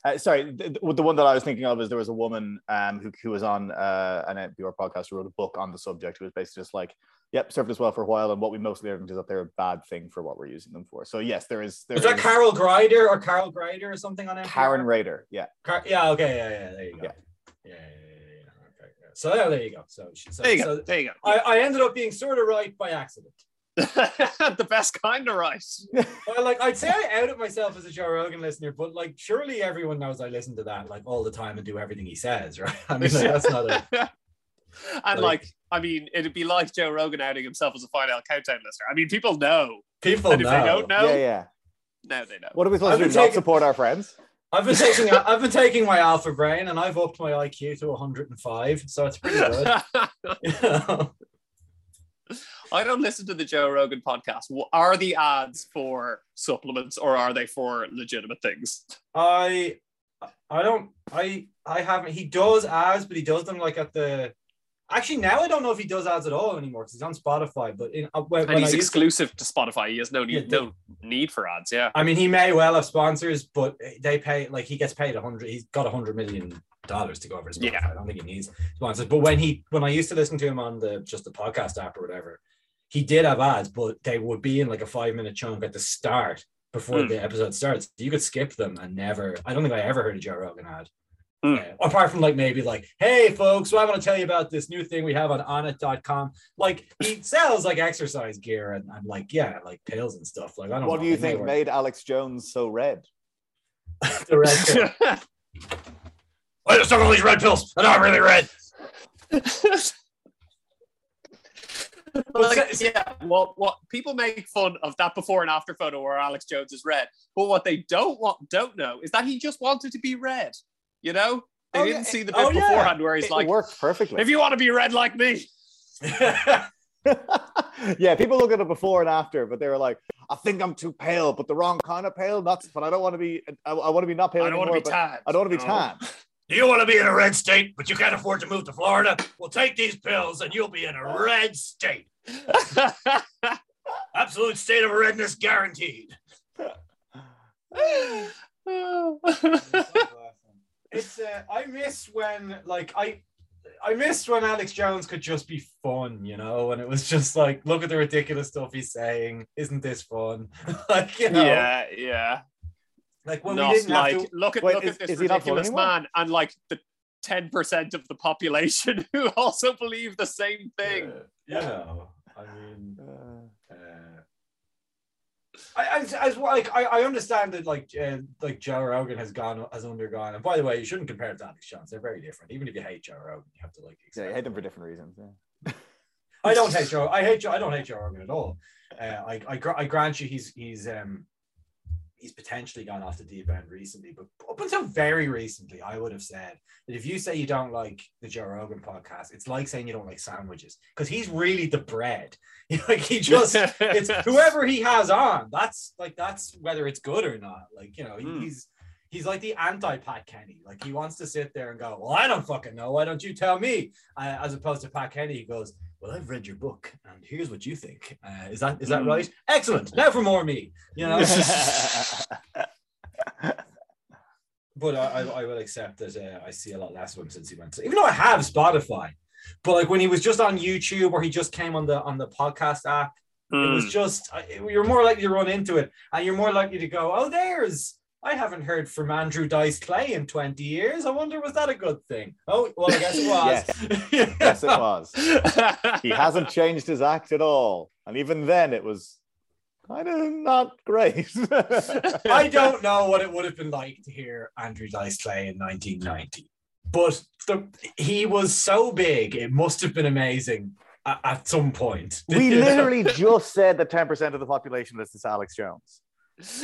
Speaker 2: Uh, sorry, the, the one that I was thinking of is there was a woman um, who, who was on uh, an NPR podcast who wrote a book on the subject who was basically just like, yep, served us well for a while, and what we mostly learned is that they're a bad thing for what we're using them for. So yes, there is there
Speaker 1: Was that
Speaker 2: is
Speaker 1: Carol Greider or Carol Greider or something on NPR?
Speaker 2: Karen Raider, yeah.
Speaker 1: Car- yeah. Okay. Yeah. Yeah. There you go.
Speaker 2: Yeah.
Speaker 1: Yeah. yeah, yeah, yeah. Okay. yeah. So yeah, there you go. So, so,
Speaker 3: there you
Speaker 1: so
Speaker 3: go. There you go.
Speaker 1: I, I ended up being sort of right by accident.
Speaker 3: the best kind of right.
Speaker 1: Well, like I'd say I outed myself as a Joe Rogan listener, but like surely everyone knows I listen to that like all the time and do everything he says, right? I mean, like, that's not a
Speaker 3: and
Speaker 1: Like-
Speaker 3: like, I mean, it'd be like Joe Rogan outing himself as a Fine Ale Countdown listener. I mean, people know.
Speaker 1: people
Speaker 3: and if
Speaker 1: know.
Speaker 3: they don't know,
Speaker 2: Yeah, yeah.
Speaker 3: now they know.
Speaker 2: What are we supposed
Speaker 1: I've
Speaker 2: to
Speaker 1: been
Speaker 2: do? Not support our friends?
Speaker 1: I've been taking I've been taking my alpha brain and I've upped my IQ to 105, so it's pretty good.
Speaker 3: I don't listen to the Joe Rogan podcast. Are the ads for supplements or are they for legitimate things?
Speaker 1: I I don't I I haven't he does ads, but he does them like at the actually now I don't know if he does ads at all anymore because he's on Spotify. But in uh, when,
Speaker 3: And he's
Speaker 1: used to-
Speaker 3: exclusive to Spotify. He has no need,
Speaker 1: Yeah,
Speaker 3: no need for ads. Yeah.
Speaker 1: I mean, he may well have sponsors, but they pay like he gets paid a hundred. He's got a hundred million dollars to go over his Spotify.
Speaker 3: Yeah.
Speaker 1: I don't think he needs sponsors. But when he when I used to listen to him on the just the podcast app or whatever, he did have ads, but they would be in like a five minute chunk at the start before
Speaker 3: Hmm.
Speaker 1: the episode starts. You could skip them and never. I don't think I ever heard a Joe Rogan ad. Uh, apart from like maybe like, hey folks, so I want to tell you about this new thing we have on onnit.com. Like he sells like exercise gear and, I'm like yeah, like pills and stuff. Like I don't
Speaker 2: What
Speaker 1: know.
Speaker 2: do you think
Speaker 1: work.
Speaker 2: made Alex Jones so red?
Speaker 1: the red pill. I just took all these red pills and I'm really red.
Speaker 3: Like, yeah, well, what people make fun of that before and after photo where Alex Jones is red, but what they don't want, don't know, is that he just wanted to be red. You know, they
Speaker 2: Oh,
Speaker 3: didn't
Speaker 2: yeah.
Speaker 3: see the bit
Speaker 1: Oh, yeah.
Speaker 3: beforehand where he's like,
Speaker 2: It
Speaker 3: like,
Speaker 2: worked perfectly.
Speaker 3: "If you want to be red like me,
Speaker 2: yeah, people look at it before and after, but they were like, I think I'm too pale, but the wrong kind of pale. Not, but I don't want to be. I, I want to be not pale
Speaker 3: I don't
Speaker 2: anymore.
Speaker 3: want to be
Speaker 2: but
Speaker 3: tan.
Speaker 2: I don't want to be
Speaker 3: No.
Speaker 2: tan.
Speaker 1: Do you want to be in a red state, but you can't afford to move to Florida? Well, take these pills and you'll be in a red state. Absolute state of redness guaranteed. It's uh, I miss when like I I missed when Alex Jones could just be fun, you know, and it was just like, look at the ridiculous stuff he's saying. Isn't this fun? like, you know,
Speaker 3: yeah, yeah.
Speaker 1: like when
Speaker 3: Not
Speaker 1: we didn't
Speaker 3: like
Speaker 1: have to.
Speaker 3: look at
Speaker 2: Wait,
Speaker 3: look
Speaker 2: is-
Speaker 3: at this
Speaker 2: is he not funny
Speaker 3: ridiculous man and like the ten percent of the population who also believe the same thing.
Speaker 1: Yeah, you know, I mean,
Speaker 2: uh,
Speaker 1: I, as, as well, like I, I understand that like uh, like Joe Rogan has gone has undergone, and by the way, you shouldn't compare it to Alex Jones. They're very different. Even if you hate Joe Rogan, you have to like.
Speaker 2: yeah, I hate them for different reasons. Yeah.
Speaker 1: I don't hate Joe. I hate Joe. I don't hate Joe Rogan at all. Uh, I, I I grant you, he's he's um he's potentially gone off the deep end recently, but up until very recently, I would have said that if you say you don't like the Joe Rogan podcast, it's like saying you don't like sandwiches because he's really the bread. like he just it's whoever he has on. That's like that's whether it's good or not. Like you know,
Speaker 3: Mm.
Speaker 1: he's he's like the anti Pat Kenny. Like he wants to sit there and go, "Well, I don't fucking know. Why don't you tell me?" Uh, as opposed to Pat Kenny, he goes, "Well, I've read your book, and here's what you think. Uh, is that is that
Speaker 3: Mm.
Speaker 1: right? Excellent. Now for more me. You know." but I, I, I will accept that uh, I see a lot less of him since he went to, even though I have Spotify. But like when he was just on YouTube or he just came on the on the podcast app, it
Speaker 3: Mm.
Speaker 1: was just you're more likely to run into it, and you're more likely to go, "Oh, there's." I haven't heard from Andrew Dice Clay in 20 years. I wonder, was that a good thing? Oh, well, I guess it was.
Speaker 2: yes, it was. He hasn't changed his act at all, and even then, it was kind of not great.
Speaker 1: I don't know what it would have been like to hear Andrew Dice Clay in 1990, but the, he was so big, it must have been amazing at, at some point.
Speaker 2: We literally just said that 10% of the population listens to Alex Jones.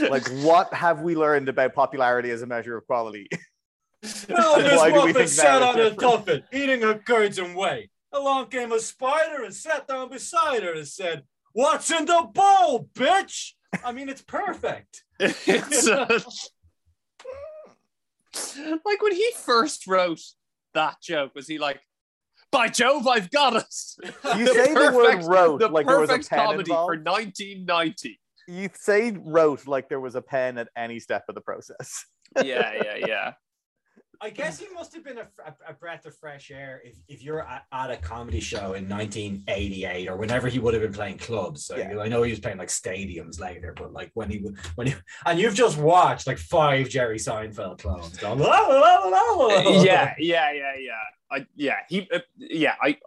Speaker 2: Like, what have we learned about popularity as a measure of quality?
Speaker 1: Well, this
Speaker 2: Why do we think
Speaker 1: sat on
Speaker 2: is
Speaker 1: a
Speaker 2: different?
Speaker 1: tuffet, eating her curds and whey. Along came a spider and sat down beside her and said, What's in the bowl, bitch? I mean, it's perfect.
Speaker 3: it's uh, like when he first wrote that joke, was he like, "By Jove, I've got us"?
Speaker 2: You say the word wrote
Speaker 3: the
Speaker 2: like there was a
Speaker 3: perfect
Speaker 2: pen
Speaker 3: comedy for 1990.
Speaker 2: You say wrote like there was a pen at any step of the process.
Speaker 3: Yeah, yeah, yeah.
Speaker 1: I guess he must have been a, a, a breath of fresh air if, if you're at, at a comedy show in 1988 or whenever he would have been playing clubs. So
Speaker 2: Yeah.
Speaker 1: I know he was playing like stadiums later, but like when he when he, and you've just watched like five Jerry Seinfeld clones going, "La, la, la, la, la."
Speaker 3: yeah, yeah, yeah, yeah. I, yeah, he, uh, yeah. I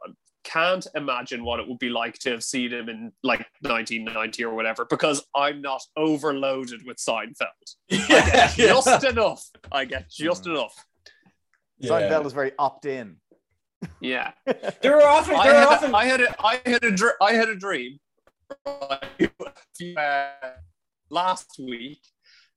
Speaker 3: can't imagine what it would be like to have seen him in like 1990 or whatever, because I'm not overloaded with Seinfeld. I get
Speaker 1: yeah.
Speaker 3: just enough. I get just enough.
Speaker 1: Yeah.
Speaker 2: Seinfeld is very opt in.
Speaker 3: Yeah.
Speaker 1: there are often,
Speaker 3: I
Speaker 1: there were
Speaker 3: had,
Speaker 1: often,
Speaker 3: a, I had a, I had a, dr- I had a dream uh, last week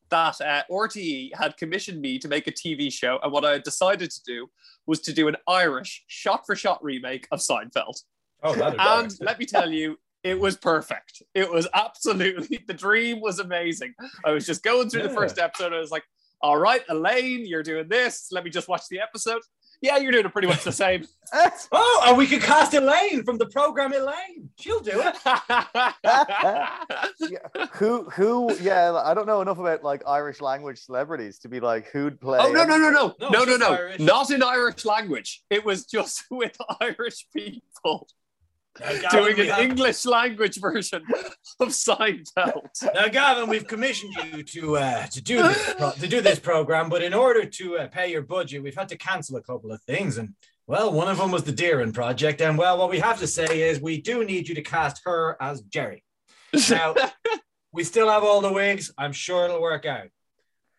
Speaker 3: that uh, RTE had commissioned me to make a TV show, and what I had decided to do was to do an Irish shot-for-shot remake of Seinfeld.
Speaker 1: oh,
Speaker 3: And let me tell you, it was perfect. It was absolutely the dream was amazing. I was just going through the first episode. I was like, "All right, Elaine, you're doing this. Let me just watch the episode." Yeah, you're doing it pretty much the same.
Speaker 1: Oh, and we could cast Elaine from the program Elaine. She'll do it.
Speaker 2: Yeah. Who who yeah, I don't know enough about like Irish language celebrities to be like who'd play.
Speaker 3: oh no no no no
Speaker 1: No,
Speaker 3: no no no not in Irish language. It was just with Irish people
Speaker 1: Now, Gavin,
Speaker 3: doing an
Speaker 1: have-
Speaker 3: English language version of Seinfeld.
Speaker 1: Now, Gavin, we've commissioned you to uh, to do this pro- to do this program, but in order to uh, pay your budget, we've had to cancel a couple of things, and well, one of them was the Deering project, and well, what we have to say is we do need you to cast her as Jerry. Now, we still have all the wigs. I'm sure it'll work out.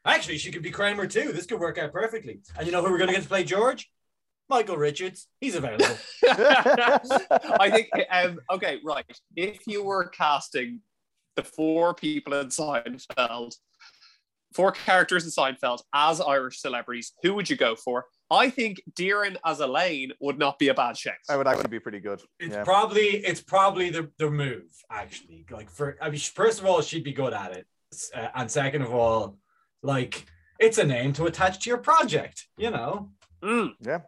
Speaker 1: Actually, she could be Kramer too. This could work out perfectly. And you know who we're going to get to play George? Michael Richards. He's available.
Speaker 3: I think um, okay, right. If you were casting the four people in Seinfeld, four characters in Seinfeld as Irish celebrities, who would you go for? I think Deeren as Elaine would not be a bad shout.
Speaker 2: I would actually be pretty good.
Speaker 1: It's
Speaker 2: Yeah.
Speaker 1: probably it's probably the the move actually. Like for I mean, first of all, she'd be good at it, uh, and second of all, like it's a name to attach to your project. You know.
Speaker 3: Mm.
Speaker 2: Yeah.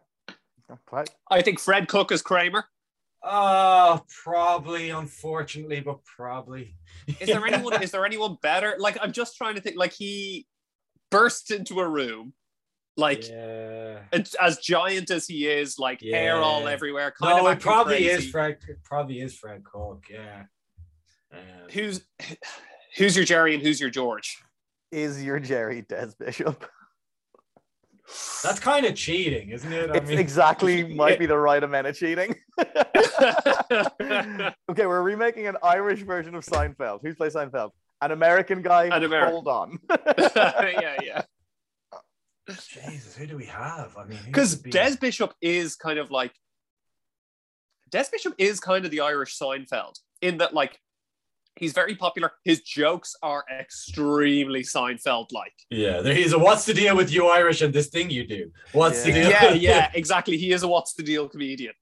Speaker 2: Quite.
Speaker 3: I think Fred Cooke is Kramer.
Speaker 1: Uh probably, unfortunately, but probably.
Speaker 3: Is there anyone? Is there anyone better? Like I'm just trying to think. Like he bursts into a room, like
Speaker 1: yeah.
Speaker 3: as, as giant as he is, like hair all everywhere. Kind
Speaker 1: No,
Speaker 3: of
Speaker 1: it probably
Speaker 3: crazy.
Speaker 1: is Fred. It probably is Fred Cooke. Yeah. Um,
Speaker 3: Who's who's your Jerry and who's your George?
Speaker 2: Is your Jerry Des Bishop?
Speaker 1: That's kind of cheating, isn't it? I
Speaker 2: It's exactly might be the right amount of cheating. okay, we're remaking an Irish version of Seinfeld. Who's play Seinfeld? An American guy.
Speaker 3: An American.
Speaker 2: Hold on.
Speaker 3: yeah, yeah.
Speaker 1: Jesus, who do we have? I mean,
Speaker 3: Because
Speaker 1: be-
Speaker 3: Des Bishop is kind of like Des Bishop is kind of the Irish Seinfeld in that, like, he's very popular. His jokes are extremely Seinfeld like.
Speaker 1: Yeah, there he's a what's the deal with you Irish and this thing you do? What's the deal?
Speaker 3: Yeah, yeah, exactly. He is a what's the deal comedian.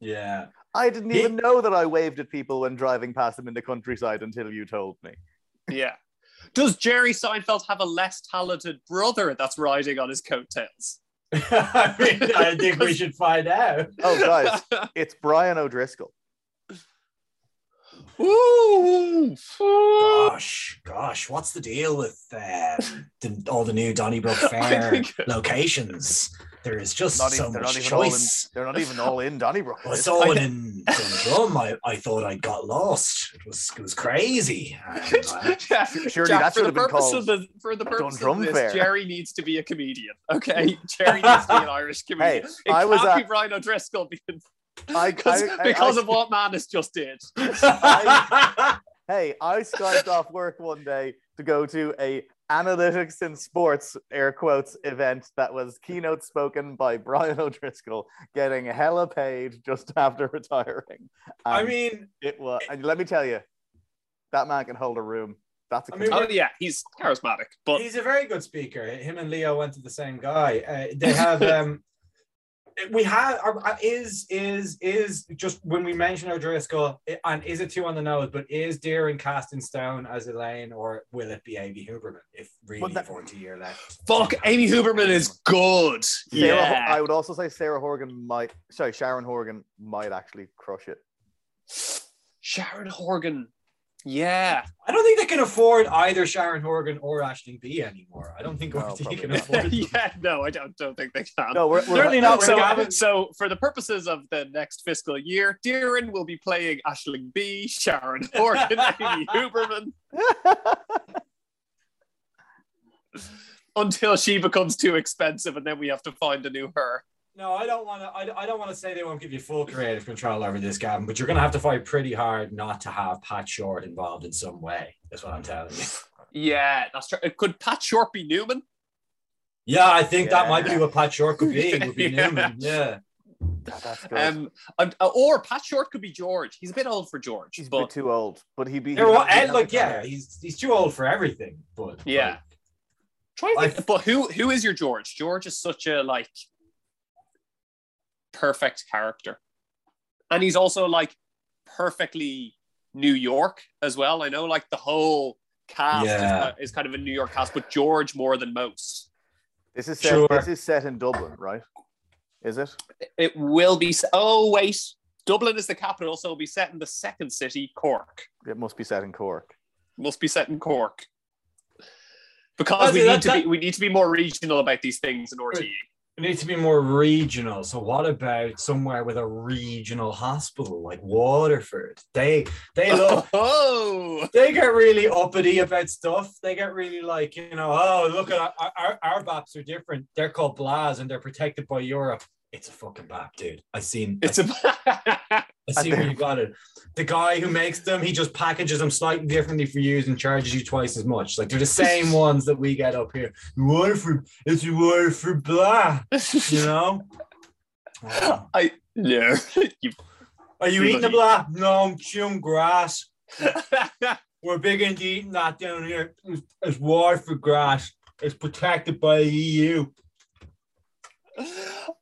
Speaker 1: yeah.
Speaker 2: I didn't
Speaker 1: He-
Speaker 2: even know that I waved at people when driving past them in the countryside until you told me.
Speaker 3: Yeah. Does Jerry Seinfeld have a less talented brother that's riding on his coattails?
Speaker 1: I mean, I think we should find out.
Speaker 2: Oh, guys, it's Brian O'Driscoll.
Speaker 3: Ooh.
Speaker 1: Gosh, gosh, what's the deal with uh, the, all the new Donnybrook Fair
Speaker 3: think-
Speaker 1: locations? There is just
Speaker 2: Not
Speaker 1: so
Speaker 2: even, they're, not
Speaker 1: much
Speaker 2: even in,
Speaker 1: choice.
Speaker 2: they're not even all in Donnybrook.
Speaker 1: I saw it in Dundrum. I, I thought I got lost. It was it was crazy. And, uh,
Speaker 3: Yeah.
Speaker 2: Surely
Speaker 3: Jack,
Speaker 2: that
Speaker 3: for
Speaker 2: should
Speaker 3: the
Speaker 2: have been called
Speaker 3: the for the purpose of this,
Speaker 2: Fair.
Speaker 3: Jerry needs to be a comedian. Okay, Jerry needs to be an Irish comedian. it
Speaker 2: I was
Speaker 3: can't
Speaker 2: at-
Speaker 3: be Brian O'Driscoll because,
Speaker 2: I,
Speaker 3: because,
Speaker 2: I- I-
Speaker 3: because
Speaker 2: I-
Speaker 3: of what Manus just did.
Speaker 2: Hey, I skived off work one day to go to a analytics in sports air quotes event that was keynote spoken by Brian O'Driscoll, getting hella paid just after retiring.
Speaker 1: I mean,
Speaker 2: it was, and let me tell you, that man can hold a room. That's a
Speaker 1: I mean,
Speaker 3: Oh yeah, he's charismatic, but
Speaker 1: he's a very good speaker. Him and Leo went to the same guy. Uh, they have um, we have uh, is is is just when we mention O'Driscoll it- and is it two on the nose? But is Deering cast in stone as Elaine, or will it be Amy Huberman if really
Speaker 2: Well, that-
Speaker 1: forty year left?
Speaker 3: fuck, Amy Huberman is good.
Speaker 2: Sarah,
Speaker 3: yeah,
Speaker 2: I would also say Sarah Horgan might, sorry, Sharon Horgan might actually crush it.
Speaker 3: Sharon Horgan. Yeah,
Speaker 1: I don't think they can afford either Sharon Horgan or Aisling Bea anymore. I don't think
Speaker 2: No,
Speaker 1: OT
Speaker 2: probably
Speaker 1: can
Speaker 2: not.
Speaker 1: afford them.
Speaker 3: yeah. No, I don't don't think they can.
Speaker 2: No, we're, we're
Speaker 1: Certainly not.
Speaker 3: so,
Speaker 1: Gavin-
Speaker 3: so for the purposes of the next fiscal year, Deering will be playing Aisling Bea, Sharon Horgan, Amy Huberman, until she becomes too expensive, and then we have to find a new her.
Speaker 1: No, I don't want to. I, I don't want to say they won't give you full creative control over this, Gavin. But you're going to have to fight pretty hard not to have Pat Short involved in some way. That's what I'm telling you.
Speaker 3: Yeah, that's true. Could Pat Short be Newman?
Speaker 1: Yeah, I think that might be what Pat Short could be. Would be
Speaker 3: Yeah.
Speaker 1: Newman. Yeah.
Speaker 2: That- that's good.
Speaker 3: Um, um, uh, or Pat Short could be George. He's a bit old for George,
Speaker 2: He's a
Speaker 3: but
Speaker 2: bit too old, but he'd be.
Speaker 1: They're
Speaker 2: he'd
Speaker 1: all- and
Speaker 2: have
Speaker 1: look,
Speaker 2: the
Speaker 1: yeah, he's he's too old for everything. But
Speaker 3: Yeah.
Speaker 1: like,
Speaker 3: Try to
Speaker 1: I-
Speaker 3: think, but who who is your George? George is such a like perfect character, and he's also like perfectly New York as well. I know like the whole cast is,
Speaker 1: Yeah.
Speaker 3: ki- is kind of a New York cast, but George more than most.
Speaker 2: This is set.
Speaker 1: Sure.
Speaker 2: This is set in Dublin, right? Is it?
Speaker 3: It will be. s- Oh wait, Dublin is the capital, so it'll be set in the second city, Cork.
Speaker 2: It must be set in Cork.
Speaker 3: Must be set in Cork. Because
Speaker 1: That's
Speaker 3: we
Speaker 1: it,
Speaker 3: need
Speaker 1: that-
Speaker 3: to be we need to be more regional about these things in E. RTE.
Speaker 1: It needs to be more regional. So what about somewhere with a regional hospital like Waterford? They they look
Speaker 3: Oh,
Speaker 1: they get really uppity about stuff. They get really like, you know, oh, look at our, our, our BAPs are different. They're called BLAs and they're protected by Europe. It's a fucking BAP, dude. I seen
Speaker 3: it's a
Speaker 1: I see where you got it. The guy who makes them, he just packages them slightly differently for you and charges you twice as much. Like they're the same ones that we get up here. Waterford, it's Waterford blah, you know?
Speaker 3: I. You-
Speaker 1: Are you eating the blah? No, I'm chewing grass. We're big into eating that down here. It's, it's Waterford grass. It's protected by the EU.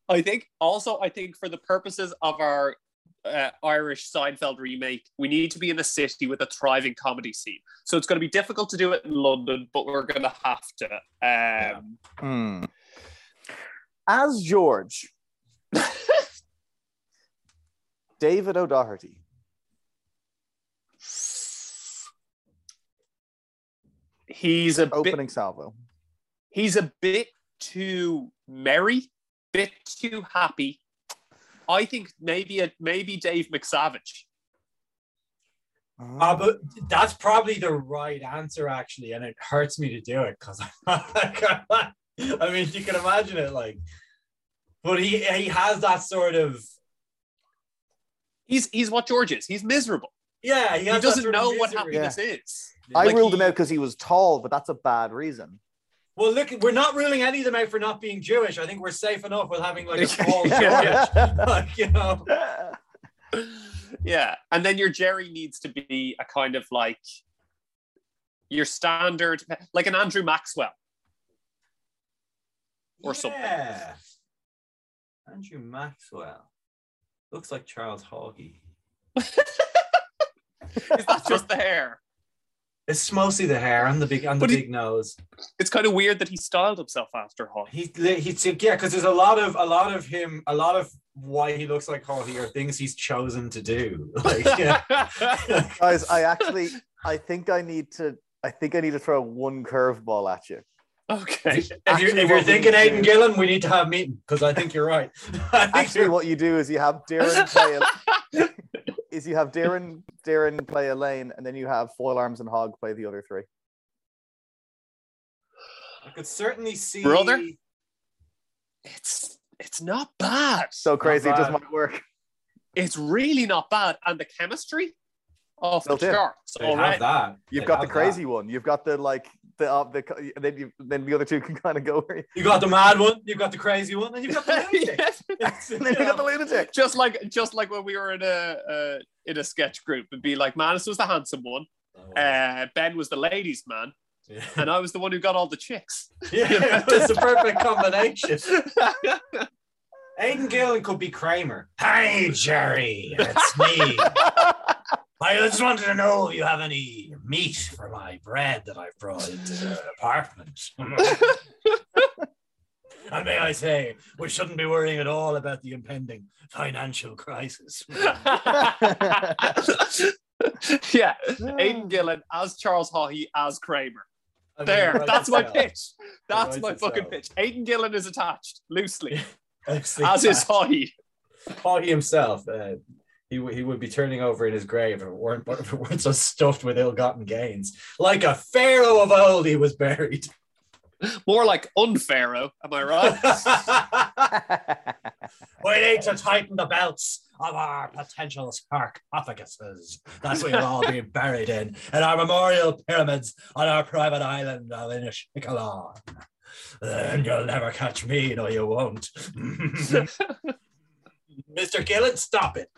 Speaker 3: I think also I think for the purposes of our uh, Irish Seinfeld remake, we need to be in a city with a thriving comedy scene. So it's going to be difficult to do it in London, but we're going to have to. Um,
Speaker 2: Hmm. As George, David O'Doherty.
Speaker 3: He's a bit
Speaker 2: Opening salvo.
Speaker 3: he's a bit too merry, bit too happy. I think maybe a, maybe Dave McSavage.
Speaker 1: Uh, but that's probably the right answer, actually, and it hurts me to do it because I mean, you can imagine it, like, but he he has that sort of
Speaker 3: He's he's what George is. He's miserable.
Speaker 1: yeah. He,
Speaker 3: He,
Speaker 1: has that
Speaker 3: doesn't know what
Speaker 1: misery.
Speaker 3: happiness is.
Speaker 2: I
Speaker 3: like
Speaker 2: ruled
Speaker 3: he-
Speaker 2: him out because he was tall, but that's a bad reason.
Speaker 1: Well, look, we're not ruling any of them out for not being Jewish. I think we're safe enough with having like a
Speaker 2: Yeah.
Speaker 1: Jewish, like you know.
Speaker 3: yeah, and then your Jerry needs to be a kind of like your standard, like an Andrew Maxwell or something.
Speaker 1: Yeah. Andrew Maxwell. Looks like Charles Haughey.
Speaker 3: Is that just the hair?
Speaker 1: It's mostly the hair and the big and the
Speaker 3: But he-
Speaker 1: big nose.
Speaker 3: It's kind of weird that he styled himself after Hawk.
Speaker 1: He he's yeah, because there's a lot of a lot of him, a lot of why he looks like Haughey are things he's chosen to do. Like yeah.
Speaker 2: Guys, I actually I think I need to I think I need to throw one curveball at you.
Speaker 3: okay.
Speaker 1: if you're, if you're thinking
Speaker 2: do-
Speaker 1: Aidan Gillen, we need to have a meeting because I think you're right. I think
Speaker 2: Actually,
Speaker 1: you're-
Speaker 2: what you do is you have Darren play a, is you have Darren Darren play a lane, and then you have Foil Arms and Hog play the other three.
Speaker 1: I could certainly see
Speaker 3: Brother? It's it's not bad.
Speaker 2: So crazy, it just
Speaker 1: bad.
Speaker 2: might work.
Speaker 3: It's really not bad, and the chemistry off the
Speaker 2: Built in.
Speaker 3: charts
Speaker 1: They'd have
Speaker 3: already.
Speaker 1: that.
Speaker 2: You've
Speaker 1: They'd
Speaker 2: got the crazy
Speaker 1: that.
Speaker 2: one. You've got the like the uh, the then you then the other two can kind of go where you,
Speaker 1: You got the mad one, you've got the crazy one, and you've got the lunatic.
Speaker 3: Yes.
Speaker 2: And then you got the lunatic.
Speaker 3: just like just like when we were in a uh, in a sketch group, it'd be like Manus was the handsome one, uh, Ben was the ladies' man,
Speaker 1: yeah.
Speaker 3: and I was the one who got all the chicks.
Speaker 1: yeah, it's a perfect combination. Aidan Gillen could be Kramer. Hey, Jerry. It's me. I just wanted to know if you have any meat for my bread that I've brought into the apartment. and may I say, we shouldn't be worrying at all about the impending financial crisis.
Speaker 3: yeah, Aidan Gillen as Charles Haughey as Kramer.
Speaker 1: I mean,
Speaker 3: There,
Speaker 1: it
Speaker 3: that's my
Speaker 1: itself.
Speaker 3: pitch. That's
Speaker 1: writes
Speaker 3: my fucking
Speaker 1: itself.
Speaker 3: pitch. Aidan Gillen is attached loosely, as is Hawley.
Speaker 1: Haughey himself, uh, he, w- he would be turning over in his grave if it weren't, if it weren't so stuffed with ill-gotten gains. Like a pharaoh of old, he was buried.
Speaker 3: More like unpharaoh, am I right?
Speaker 1: we need to tighten the belts of our potential sarcophaguses that we'll all be buried in, in our memorial pyramids on our private island of Inishvickillane. Then you'll never catch me, no, you won't. Mr. Gillen, stop it.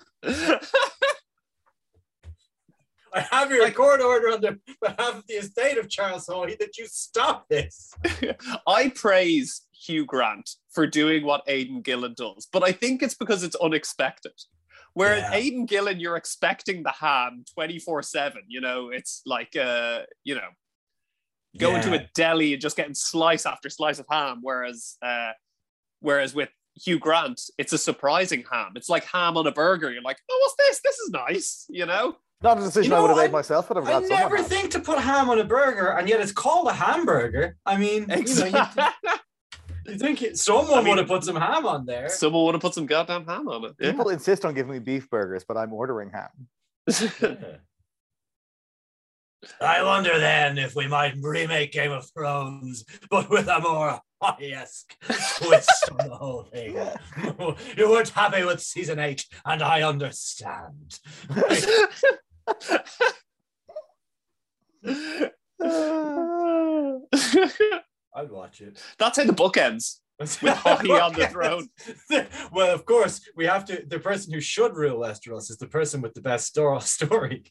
Speaker 1: I have your court order on the behalf of the estate of Charles Haughey that you stop this.
Speaker 3: I praise Hugh Grant for doing what Aidan Gillen does, but I think it's because it's unexpected. Where
Speaker 1: Yeah.
Speaker 3: Aidan Gillen, you're expecting the ham 24 7. You know, it's like, uh, you know, going to a deli and just getting slice after slice of ham. Whereas, uh, whereas with Hugh Grant, it's a surprising ham. It's like ham on a burger. You're like, oh, what's this? This is nice. You know?
Speaker 2: Not a decision
Speaker 1: You know,
Speaker 2: I would have
Speaker 1: I-
Speaker 2: made myself, but I'm
Speaker 1: I
Speaker 2: glad someone
Speaker 1: never
Speaker 2: has.
Speaker 1: think to put ham on a burger, and yet it's called a hamburger. I mean, you, know, you, you think it, someone
Speaker 3: I mean-
Speaker 1: would have put some ham on there.
Speaker 3: Someone would have put some goddamn ham on it. Yeah.
Speaker 2: People insist on giving me beef burgers, but I'm ordering ham.
Speaker 1: I wonder then if we might remake Game of Thrones, but with a more Haughey-esque twist on the whole thing. You weren't happy with season eight, and I understand. I'd watch it.
Speaker 3: That's how the book ends.
Speaker 1: With
Speaker 3: Haughey on the throne.
Speaker 1: well, of course, we have to. The person who should rule Westeros is the person with the best sto- story.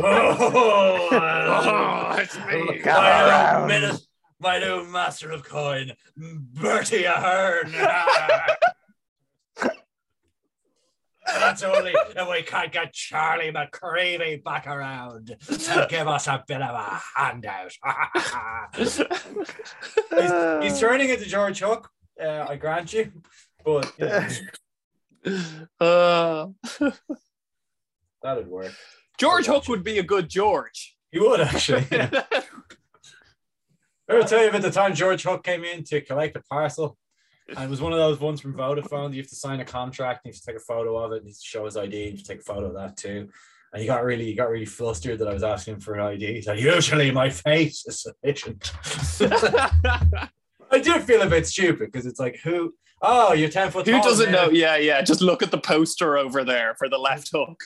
Speaker 1: oh,
Speaker 3: Oh, it's me.
Speaker 2: Come
Speaker 1: my,
Speaker 2: around.
Speaker 1: new, min- my new master of coin, Bertie Ahern. That's only if we can't get Charlie McCreevy back around to give us a bit of a handout. he's, he's turning into George Hook, uh, I grant you, but you know,
Speaker 3: Uh,
Speaker 1: that'd work.
Speaker 3: George Hook would be a good George.
Speaker 1: He would actually. Yeah. I'll tell you about the time George Hook came in to collect a parcel. And it was one of those ones from Vodafone. You have to sign a contract, and you have to take a photo of it, and you have to show his ID, and you have to take a photo of that too. And he got really, he got really flustered that I was asking him for an ID. He said, "Usually my face is sufficient." I do feel a bit stupid because it's like, who? Oh, you're ten foot.
Speaker 3: Who doesn't
Speaker 1: man.
Speaker 3: know? Yeah, yeah. Just look at the poster over there for the left hook.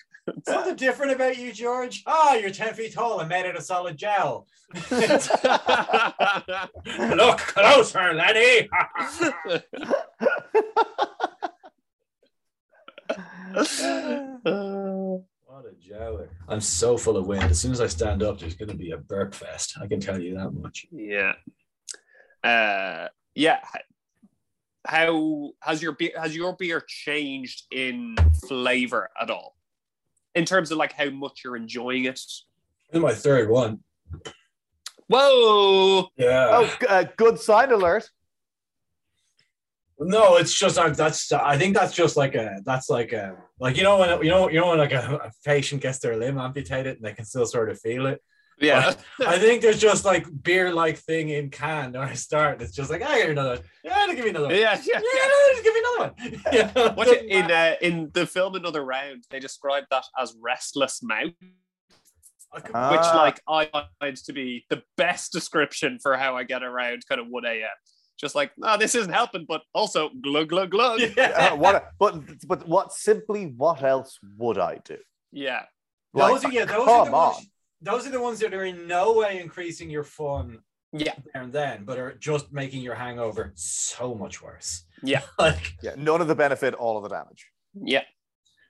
Speaker 1: Something different about you, George. Oh, you're ten feet tall and made out of solid gel. Look closer, laddie. What a joke. I'm so full of wind. As soon as I stand up, there's going to be a burp fest. I can tell you that much.
Speaker 3: Yeah. Uh, yeah. How has your beer has your beer changed in flavor at all? In terms of like how much you're enjoying it?
Speaker 1: This is my third one.
Speaker 3: Whoa!
Speaker 1: Yeah.
Speaker 2: Oh, g- uh, good sign alert.
Speaker 1: No, it's just uh, that's. I think that's just like a. That's like a. Like you know when you know you know when like a, a patient gets their limb amputated and they can still sort of feel it.
Speaker 3: Yeah.
Speaker 1: I think there's just like beer like thing in can when I start. It's just like I get another. one. Yeah, give me another. One.
Speaker 3: yeah,
Speaker 1: Yeah,
Speaker 3: yeah, yeah.
Speaker 1: no, just give me another one. Yeah,
Speaker 3: What
Speaker 1: doesn't
Speaker 3: in uh, in the film Another Round, they described that as restless mouth,
Speaker 1: I
Speaker 2: Ah.
Speaker 3: which like I find to be the best description for how I get around kind of one a.m. Just like, no, this isn't helping, but also glug glug glug.
Speaker 1: yeah.
Speaker 2: Uh, what? But but what? Simply, what else would I do?
Speaker 3: Yeah,
Speaker 1: those are yeah, those are the
Speaker 2: come on.
Speaker 1: ones. Those are the ones that are in no way increasing your fun
Speaker 3: yeah,
Speaker 1: there and then, but are just making your hangover so much worse.
Speaker 3: Yeah.
Speaker 1: like
Speaker 2: Yeah, none of the benefit, all of the damage.
Speaker 3: yeah.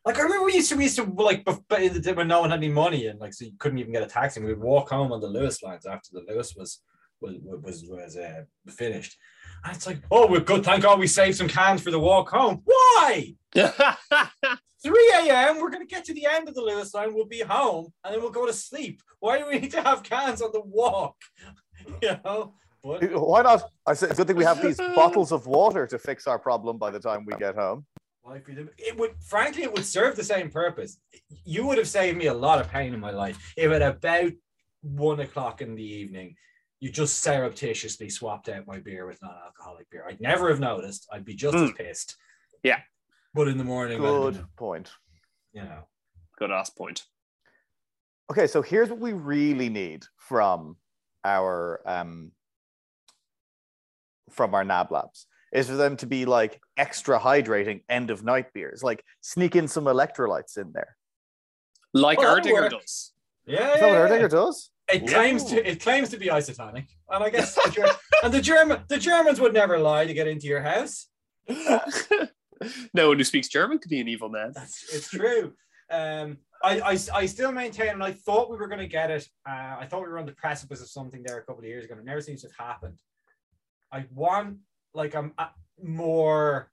Speaker 1: Like I remember we used to we used to like but in the day when no one had any money and like so you couldn't even get a taxi. and We'd walk home on the Luas lines after the Luas was was was was uh, finished. And it's like, oh, we're good. Thank God we saved some cans for the walk home. Why? 3 a.m. We're gonna get to the end of the Luas line. We'll be home and then we'll go to sleep. Why do we need to have cans on the walk? You know. But
Speaker 2: Why not? I said, it's good thing we have these bottles of water to fix our problem by the time we get home.
Speaker 1: Life we live- It would, frankly, it would serve the same purpose. You would have saved me a lot of pain in my life if at about one o'clock in the evening, you just surreptitiously swapped out my beer with non-alcoholic beer. I'd never have noticed. I'd be just as pissed.
Speaker 3: Yeah.
Speaker 1: But in the morning,
Speaker 2: Good
Speaker 1: been,
Speaker 2: point.
Speaker 1: you know,
Speaker 3: Good ass point.
Speaker 2: Okay, so here's what we really need from our um from our nab labs is for them to be like extra hydrating end of night beers, like sneak in some electrolytes in there.
Speaker 3: Like
Speaker 1: Oh,
Speaker 3: Erdinger does.
Speaker 1: yeah,
Speaker 2: Is that what Erdinger
Speaker 1: yeah.
Speaker 2: does?
Speaker 1: It claims to it claims to be isotonic, and I guess the Ger- and the German the Germans would never lie to get into your house.
Speaker 3: no one who speaks German could be an evil man.
Speaker 1: That's it's true. Um, I, I, I still maintain, and I thought we were going to get it. Uh, I thought we were on the precipice of something there a couple of years ago. and It never seems to have happened. I want like a, a more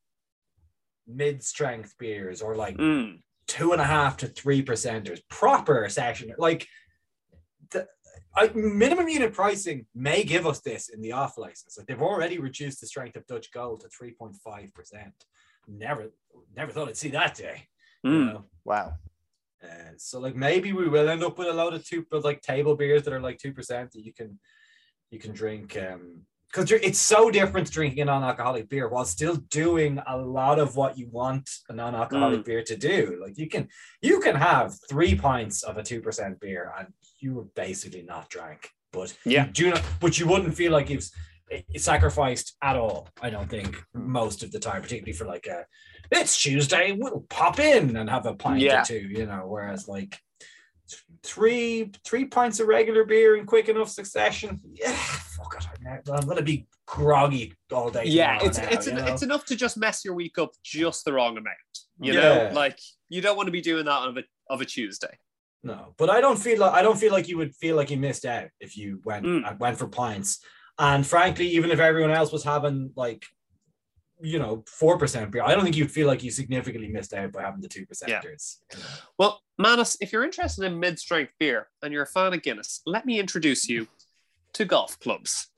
Speaker 1: mid-strength beers or like
Speaker 3: Mm.
Speaker 1: two and a half to three percenters, proper session. Like the I, minimum unit pricing may give us this in the off license. Like they've already reduced the strength of Dutch Gold to three point five percent. Never, never thought I'd see that day. you
Speaker 3: Mm.
Speaker 1: know?
Speaker 2: Wow.
Speaker 1: Uh, so like maybe we will end up with a lot of two, but like table beers that are like two percent that you can you can drink. Um, because it's so different drinking a non-alcoholic beer while still doing a lot of what you want a non-alcoholic mm. beer to do. Like you can you can have three pints of a two percent beer and you were basically not drank, but
Speaker 3: Yeah.
Speaker 1: you do not. But you wouldn't feel like you've sacrificed at all. I don't think most of the time, particularly for like a it's Tuesday, we'll pop in and have a pint
Speaker 3: Yeah.
Speaker 1: or two, you know. Whereas like three three pints of regular beer in quick enough succession, yeah, fuck it, I'm, I'm gonna be groggy all day.
Speaker 3: Yeah, it's
Speaker 1: now,
Speaker 3: it's
Speaker 1: know?
Speaker 3: it's enough to just mess your week up just the wrong amount. You
Speaker 1: Yeah.
Speaker 3: know, like you don't want to be doing that of a of a Tuesday.
Speaker 1: No, but I don't feel like I don't feel like you would feel like you missed out if you went
Speaker 3: Mm.
Speaker 1: uh, went for pints. And frankly, even if everyone else was having like, you know, four percent beer, I don't think you'd feel like you significantly missed out by having the two percenters.
Speaker 3: Well, Manus, if you're interested in mid strength beer and you're a fan of Guinness, let me introduce you to golf clubs.